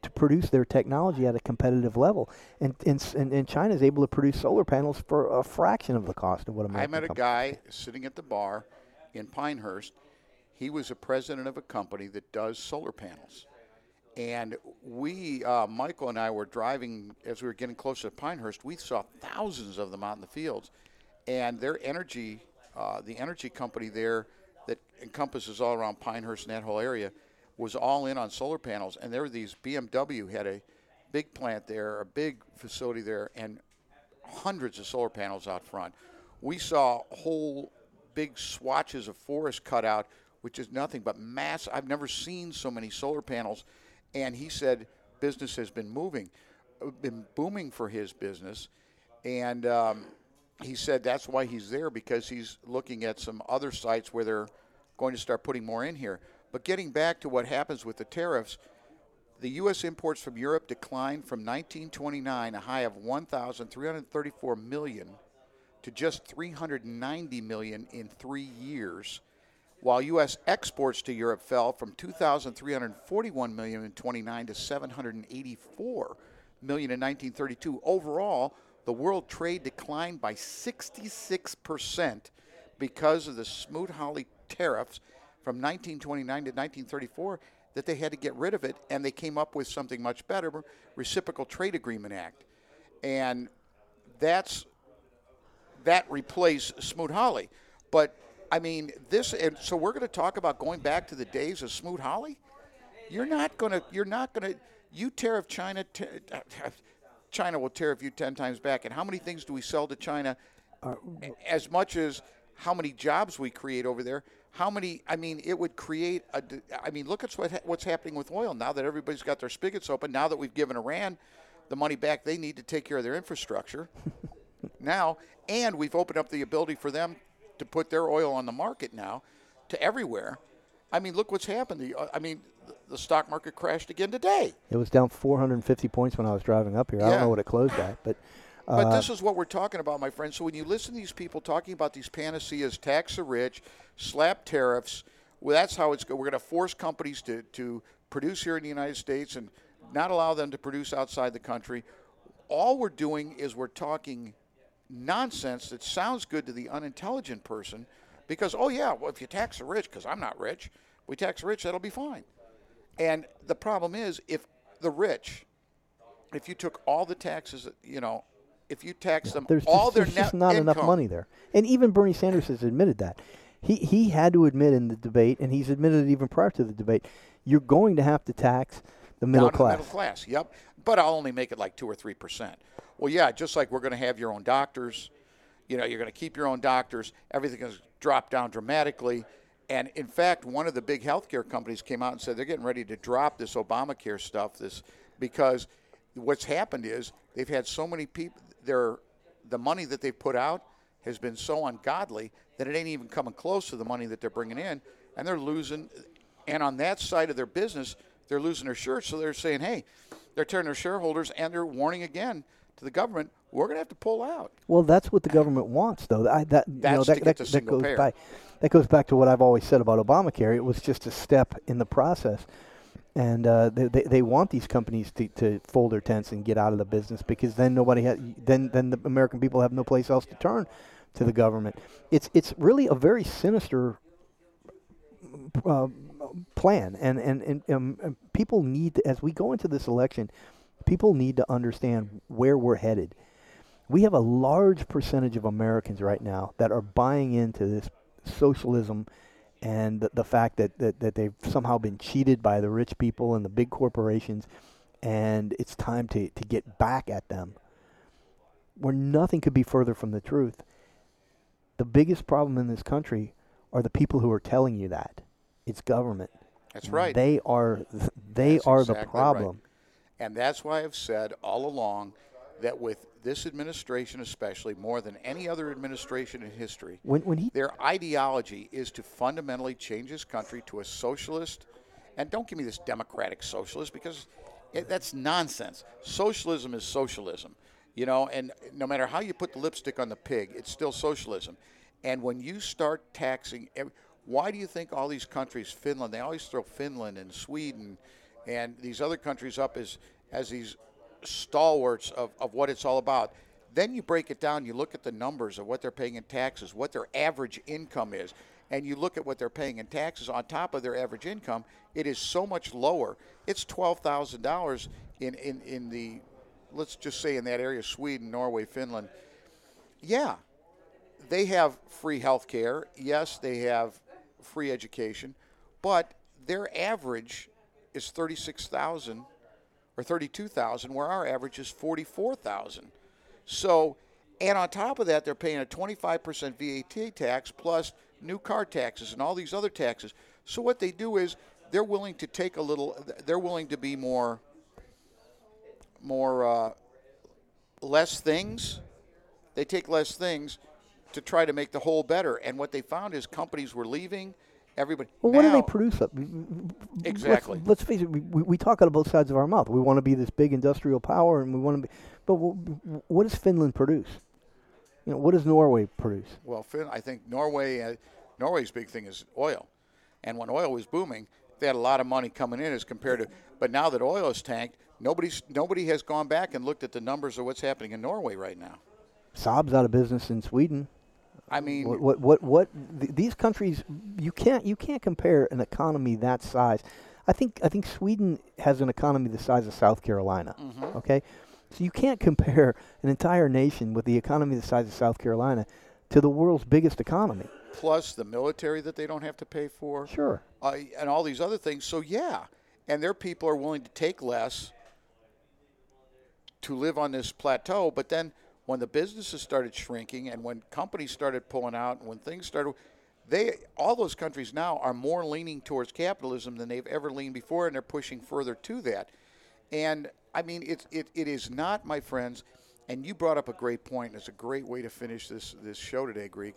to produce their technology at a competitive level. And, and, and, China is able to produce solar panels for a fraction of the cost of what America. I met a guy sitting at the bar in Pinehurst. He was a president of a company that does solar panels. And we, uh, Michael and I, were driving as we were getting closer to Pinehurst. We saw thousands of them out in the fields, and their energy, uh, the energy company there that encompasses all around Pinehurst and that whole area, was all in on solar panels. And there were these BMW had a big plant there, a big facility there, and hundreds of solar panels out front. We saw whole big swatches of forest cut out, which is nothing but mass. I've never seen so many solar panels. And he said business has been moving, uh, been booming for his business. And um, he said that's why he's there because he's looking at some other sites where they're going to start putting more in here. But getting back to what happens with the tariffs, the U.S. imports from Europe declined from 1929, a high of 1,334 million, to just 390 million in three years, while U.S. exports to Europe fell from 2,341 million in 29 to 784 million in 1932. Overall, the world trade declined by 66 percent because of the Smoot-Hawley tariffs from 1929 to 1934 that they had to get rid of it, and they came up with something much better, Reciprocal Trade Agreement Act, and that's that replaced Smoot-Hawley. But I mean, this, and so we're going to talk about going back to the days of Smoot-Hawley. You're not going to. You're not going to. You tariff China. T- China will tariff you ten times back. And how many things do we sell to China? as much as how many jobs we create over there. How many? I mean, it would create a. I mean, look at what ha- what's happening with oil now that everybody's got their spigots open. Now that we've given Iran the money back they need to take care of their infrastructure. [laughs] now, and we've opened up the ability for them to put their oil on the market now to everywhere. I mean, look what's happened. Uh, I mean, the, stock market crashed again today. It was down 450 points when I was driving up here. I don't know what it closed at, but But uh, this is what we're talking about, my friend. So when you listen to these people talking about these panaceas, tax the rich, slap tariffs, well, that's how it's go. We're going to force companies to, to produce here in the United States and not allow them to produce outside the country. All we're doing is we're talking nonsense that sounds good to the unintelligent person because, oh, yeah, well, if you tax the rich, because I'm not rich, we tax the rich, that'll be fine. And the problem is, if the rich, if you took all the taxes, you know, if you tax them there's all just, their there's just not enough money there. And even Bernie Sanders has admitted that. He he had to admit in the debate, and he's admitted it even prior to the debate, you're going to have to tax The middle down class. the middle class. Yep. But I'll only make it like two or three percent. Well, yeah, just like we're going to have your own doctors. You know, you're going to keep your own doctors. Everything is dropped down dramatically. And in fact, one of the big healthcare companies came out and said they're getting ready to drop this Obamacare stuff. This because what's happened is they've had so many people. Their the money that they've put out has been so ungodly that it ain't even coming close to the money that they're bringing in, and they're losing. And on that side of their business, they're losing their shirts. So they're saying, hey, they're telling their shareholders and they're warning again to the government, we're going to have to pull out. Well, that's what the government wants, though. I, that you know, that, to get that, to that goes payer. back. That goes back to what I've always said about Obamacare. It was just a step in the process, and uh, they, they they want these companies to, to fold their tents and get out of the business because then nobody has then then the American people have no place else to turn to the government. It's it's really a very sinister uh, plan, and and and, um, and people need to, as we go into this election, people need to understand where we're headed. We have a large percentage of Americans right now that are buying into this socialism and the, the fact that, that, that they've somehow been cheated by the rich people and the big corporations, and it's time to, to get back at them. Where nothing could be further from the truth. The biggest problem in this country are the people who are telling you that. It's government. That's right. They are they That's are exactly the right. problem. And that's why I've said all along that with this administration, especially more than any other administration in history, When when he their ideology is to fundamentally change this country to a socialist. And don't give me this democratic socialist because it, that's nonsense. Socialism is socialism, you know. And no matter how you put the lipstick on the pig, it's still socialism. And when you start taxing, ev- why do you think all these countries, Finland, they always throw Finland and Sweden and these other countries up as as these stalwarts of, of what it's all about. Then you break it down, you look at the numbers of what they're paying in taxes, what their average income is, and you look at what they're paying in taxes on top of their average income, it is so much lower. It's $12,000 in, in, in the, let's just say in that area, Sweden, Norway, Finland. Yeah, they have free health care. Yes, they have free education, but their average is 36,000 or 32,000 where our average is 44,000. So, and on top of that they're paying a 25% VAT tax plus new car taxes and all these other taxes. So what they do is they're willing to take a little they're willing to be more more uh, less things. They take less things to try to make the whole better. And what they found is companies were leaving. Everybody. Well, what do they produce? Up? Exactly. Let's, let's face it. We, we, we talk out of both sides of our mouth. We want to be this big industrial power, and we want to be. But wh- what does Finland produce? You know, what does Norway produce? Well, Fin, I think Norway, uh, Norway's big thing is oil, and when oil was booming, they had a lot of money coming in as compared to. But now that oil is tanked, nobody's nobody has gone back and looked at the numbers of what's happening in Norway right now. Saab's out of business in Sweden. I mean, What what what, what th- these countries you can't you can't compare an economy that size. I think I think Sweden has an economy the size of South Carolina. Mm-hmm. Okay, so you can't compare an entire nation with the economy the size of South Carolina to the world's biggest economy. plus the military that they don't have to pay for, Sure. uh, and all these other things. So yeah, and their people are willing to take less to live on this plateau. But then when the businesses started shrinking and when companies started pulling out and when things started, they all those countries now are more leaning towards capitalism than they've ever leaned before, and they're pushing further to that. And I mean, it, it, it is not, my friends. And you brought up a great point. and It's a great way to finish this this show today, Greek.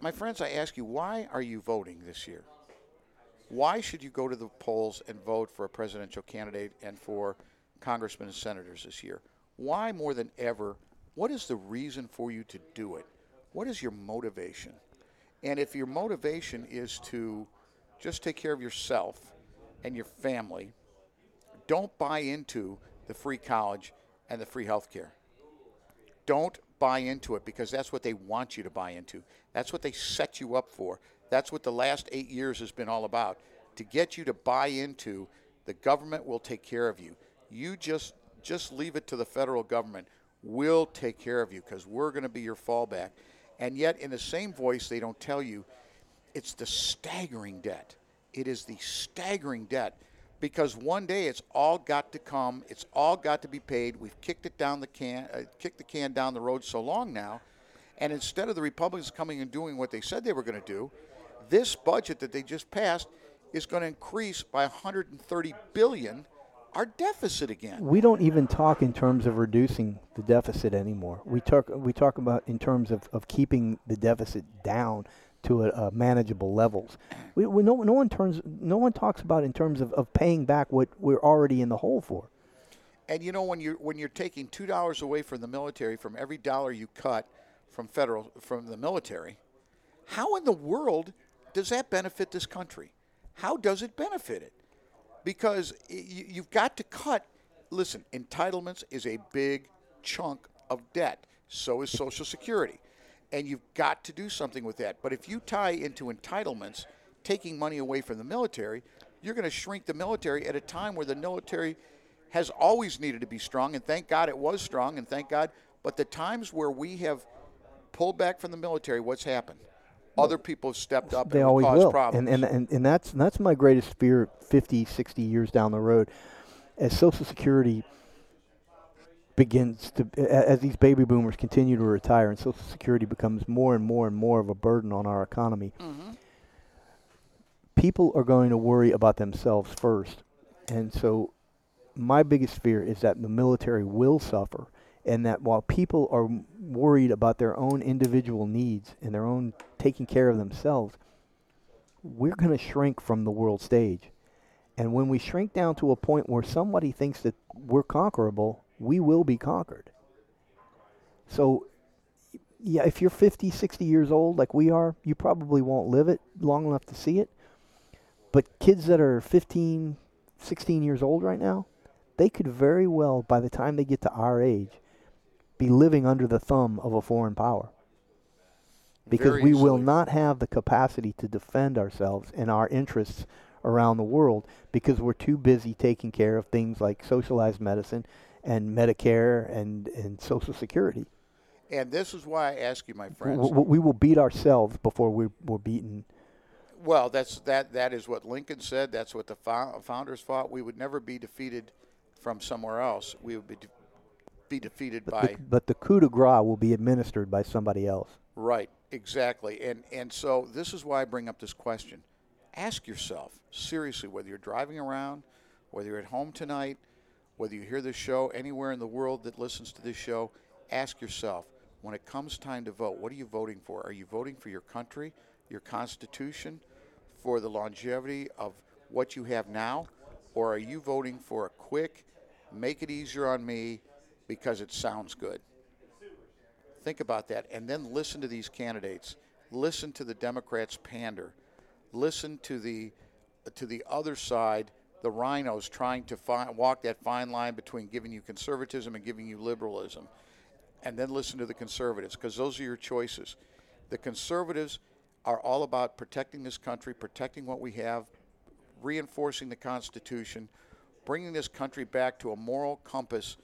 My friends, I ask you, why are you voting this year? Why should you go to the polls and vote for a presidential candidate and for congressmen and senators this year? Why more than ever? What is the reason for you to do it? What is your motivation? And if your motivation is to just take care of yourself and your family, don't buy into the free college and the free health care. Don't buy into it because that's what they want you to buy into. That's what they set you up for. That's what the last eight years has been all about to get you to buy into the government will take care of you. You just just leave it to the federal government. We'll take care of you because we're going to be your fallback. And yet, in the same voice, they don't tell you it's the staggering debt. It is the staggering debt. because one day it's all got to come. It's all got to be paid. We've kicked it down the can, uh, kicked the can down the road so long now, and instead of the Republicans coming and doing what they said they were going to do, this budget that they just passed is going to increase by 130 billion our deficit again. We don't even talk in terms of reducing the deficit anymore. We talk we talk about in terms of, of keeping the deficit down to a, a manageable levels. We, we no, no one turns no one talks about in terms of, of paying back what we're already in the hole for. And you know when you're when you're taking two dollars away from the military from every dollar you cut from federal from the military, how in the world does that benefit this country? How does it benefit it? Because you, you've got to cut. Listen, entitlements is a big chunk of debt. So is Social Security, and you've got to do something with that. But if you tie into entitlements, taking money away from the military, you're going to shrink the military at a time where the military has always needed to be strong, and thank God it was strong, and thank God. But the times where we have pulled back from the military, what's happened? Other people have stepped up They and always caused will. problems. And, and, and, and that's, that's my greatest fear 50, 60 years down the road. As Social Security begins to, as these baby boomers continue to retire and Social Security becomes more and more and more of a burden on our economy, mm-hmm. people are going to worry about themselves first. And so my biggest fear is that the military will suffer and that while people are worried about their own individual needs and their own taking care of themselves, we're going to shrink from the world stage. And when we shrink down to a point where somebody thinks that we're conquerable, we will be conquered. So, yeah, if you're 50, 60 years old like we are, you probably won't live it long enough to see it. But kids that are 15, 16 years old right now, they could very well, by the time they get to our age, be living under the thumb of a foreign power. Because Very we will not have the capacity to defend ourselves and our interests around the world because we're too busy taking care of things like socialized medicine and Medicare and, and Social Security. And this is why I ask you, my friends. W- w- we will beat ourselves before we, we're beaten. Well, that's that. That is what Lincoln said. That's what the fo- founders fought. We would never be defeated from somewhere else. We would be de- be defeated But, by the, but the coup de grace will be administered by somebody else. right. Exactly. And and so this is why I bring up this question. Ask yourself seriously whether you're driving around, whether you're at home tonight, whether you hear this show anywhere in the world that listens to this show. Ask yourself when it comes time to vote, what are you voting for? Are you voting for your country, your constitution, for the longevity of what you have now, or are you voting for a quick, make it easier on me because it sounds good? Think about that, and then listen to these candidates. Listen to the Democrats pander. Listen to the to the other side, the rhinos trying to walk that fine line between giving you conservatism and giving you liberalism, and then listen to the conservatives because those are your choices. The conservatives are all about protecting this country, protecting what we have, reinforcing the Constitution, bringing this country back to a moral compass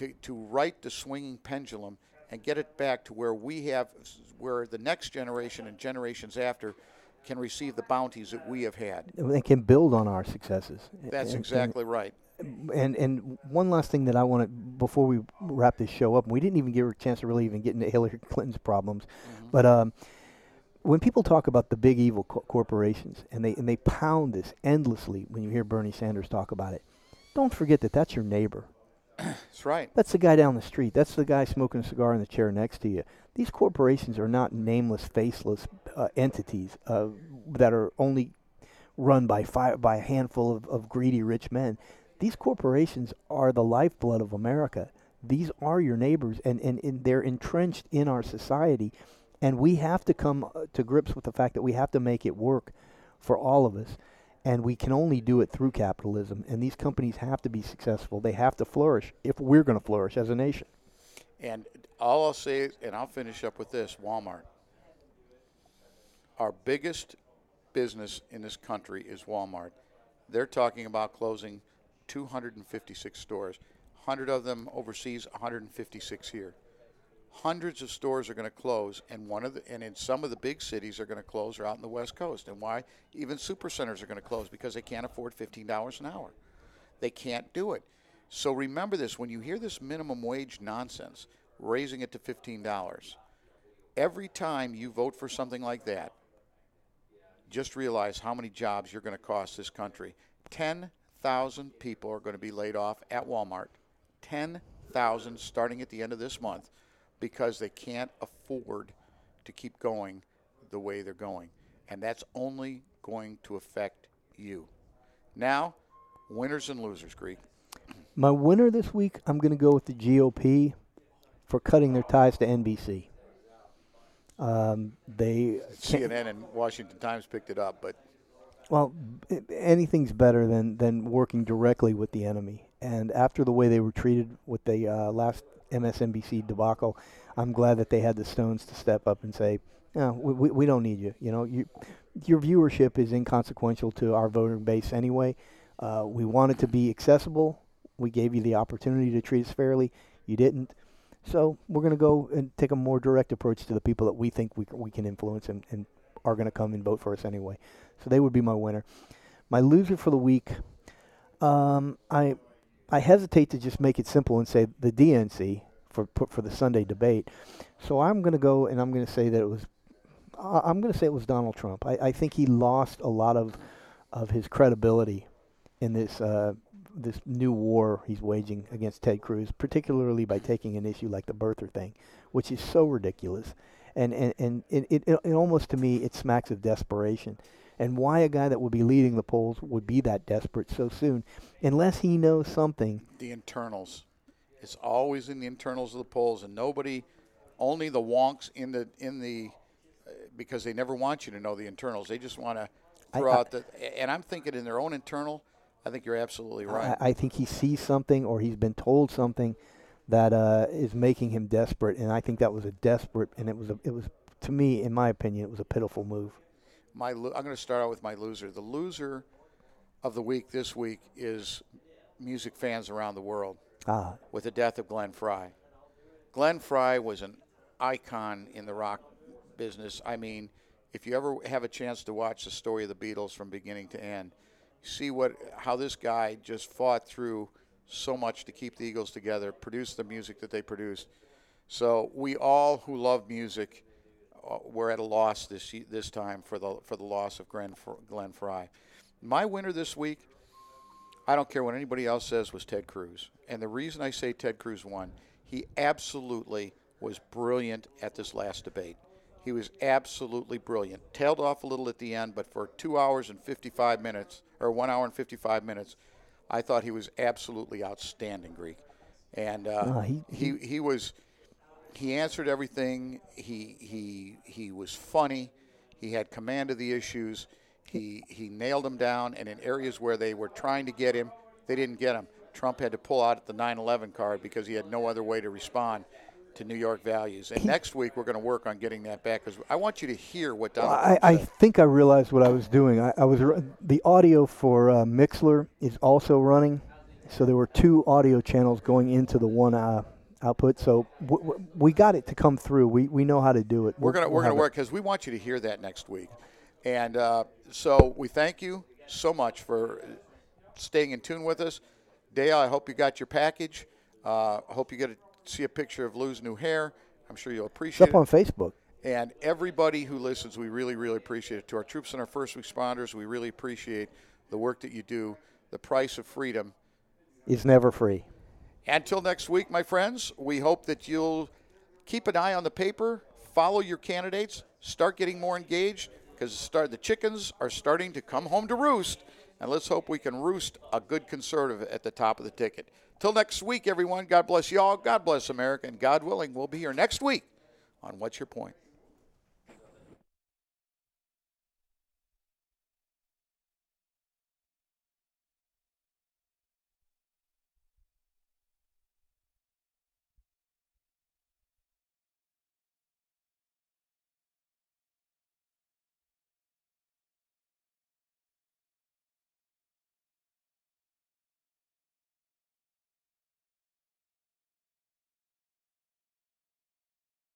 to, to right the swinging pendulum and get it back to where we have, where the next generation and generations after can receive the bounties that we have had. They can build on our successes. That's And- and- exactly right. and and one last thing that I want to before we wrap this show up, we didn't even give her a chance to really even get into Hillary [laughs] Clinton's problems, but um, when people talk about the big evil co- corporations and they and they pound this endlessly when you hear Bernie Sanders talk about it, don't forget that that's your neighbor. [coughs] That's right. That's the guy down the street. That's the guy smoking a cigar in the chair next to you. These corporations are not nameless, faceless uh, entities uh, that are only run by fi- by a handful of, of greedy rich men. These corporations are the lifeblood of America. These are your neighbors, and, and, and they're entrenched in our society. And we have to come uh, to grips with the fact that we have to make it work for all of us. And we can only do it through capitalism. And these companies have to be successful. They have to flourish if we're going to flourish as a nation. And all I'll say, and I'll finish up with this Walmart. Our biggest business in this country is Walmart. They're talking about closing 256 stores, 100 of them overseas, 156 here. Hundreds of stores are going to close, and one of the and in some of the big cities are going to close or out in the West Coast. And why? Even super centers are going to close because they can't afford fifteen dollars an hour. They can't do it. So remember this: when you hear this minimum wage nonsense, raising it to fifteen dollars, every time you vote for something like that, just realize how many jobs you're going to cost this country. 10,000 people are going to be laid off at Walmart. 10,000 starting at the end of this month because they can't afford to keep going the way they're going. And that's only going to affect you. Now, winners and losers, Greek. My winner this week, I'm going to go with the GOP for cutting their ties to NBC. Um, they CNN and Washington Times picked it up, but Well, anything's better than, than working directly with the enemy. And after the way they were treated with the uh, last MSNBC debacle, I'm glad that they had the stones to step up and say, no, we, we, don't need you. You know, you, your viewership is inconsequential to our voting base anyway. Uh, we wanted to be accessible. We gave you the opportunity to treat us fairly. You didn't. So we're going to go and take a more direct approach to the people that we think we, we can influence and, and are going to come and vote for us anyway. So they would be my winner. My loser for the week, um, I I hesitate to just make it simple and say the DNC for for the Sunday debate. So I'm going to go and I'm going to say that it was. I'm going to say it was Donald Trump. I, I think he lost a lot of of his credibility in this uh, this new war he's waging against Ted Cruz, particularly by taking an issue like the birther thing, which is so ridiculous, and and and it it, it almost to me it smacks of desperation, and why a guy that would be leading the polls would be that desperate so soon, unless he knows something. the internals. It's always in the internals of the polls, and nobody, only the wonks in the in the, uh, because they never want you to know the internals. They just want to throw I- out the. And I'm thinking in their own internal, I think you're absolutely right. I, I think he sees something or he's been told something that uh, is making him desperate, and I think that was a desperate, and it was a, it was to me, in my opinion, it was a pitiful move. My I'm going to start out with my loser. The loser of the week this week is music fans around the world Ah, with the death of Glenn Frey. Glenn Frey was an icon in the rock business. I mean, if you ever have a chance to watch the story of the Beatles from beginning to end, see what how this guy just fought through so much to keep the Eagles together, produce the music that they produced. So we all who love music, we're at a loss this this time for the for the loss of Glenn Glenn Frey. My winner this week, I don't care what anybody else says, was Ted Cruz. And the reason I say Ted Cruz won, he absolutely was brilliant at this last debate. He was absolutely brilliant. Tailed off a little at the end, but for two hours and 55 minutes, or one hour and 55 minutes, I thought he was absolutely outstanding, Greek. And uh, Ah, he- he, he was he answered everything. He he he was funny. He had command of the issues. He he nailed them down. And in areas where they were trying to get him, they didn't get him. Trump had to pull out the 9/11 card because he had no other way to respond to New York values. And next week we're going to work on getting that back because I want you to hear what Donald I, Trump I said. think I realized what I was doing. I, I was the audio for uh, Mixlr is also running, so there were two audio channels going into the one uh, output. So w- w- we got it to come through. We we know how to do it. We're gonna we'll we're gonna work because we want you to hear that next week, and uh, so we thank you so much for staying in tune with us. Dale, I hope you got your package. Uh, I hope you get to see a picture of Lou's new hair. I'm sure you'll It's appreciate up on Facebook. And everybody who listens, we really, really appreciate it. To our troops and our first responders, we really appreciate the work that you do. The price of freedom Is never free. Until next week, my friends, we hope that you'll keep an eye on the paper, follow your candidates, start getting more engaged because the chickens are starting to come home to roost, and let's hope we can roost a good conservative at the top of the ticket. Till next week, everyone. God bless you all. God bless America, and God willing, we'll be here next week on What's Your Point.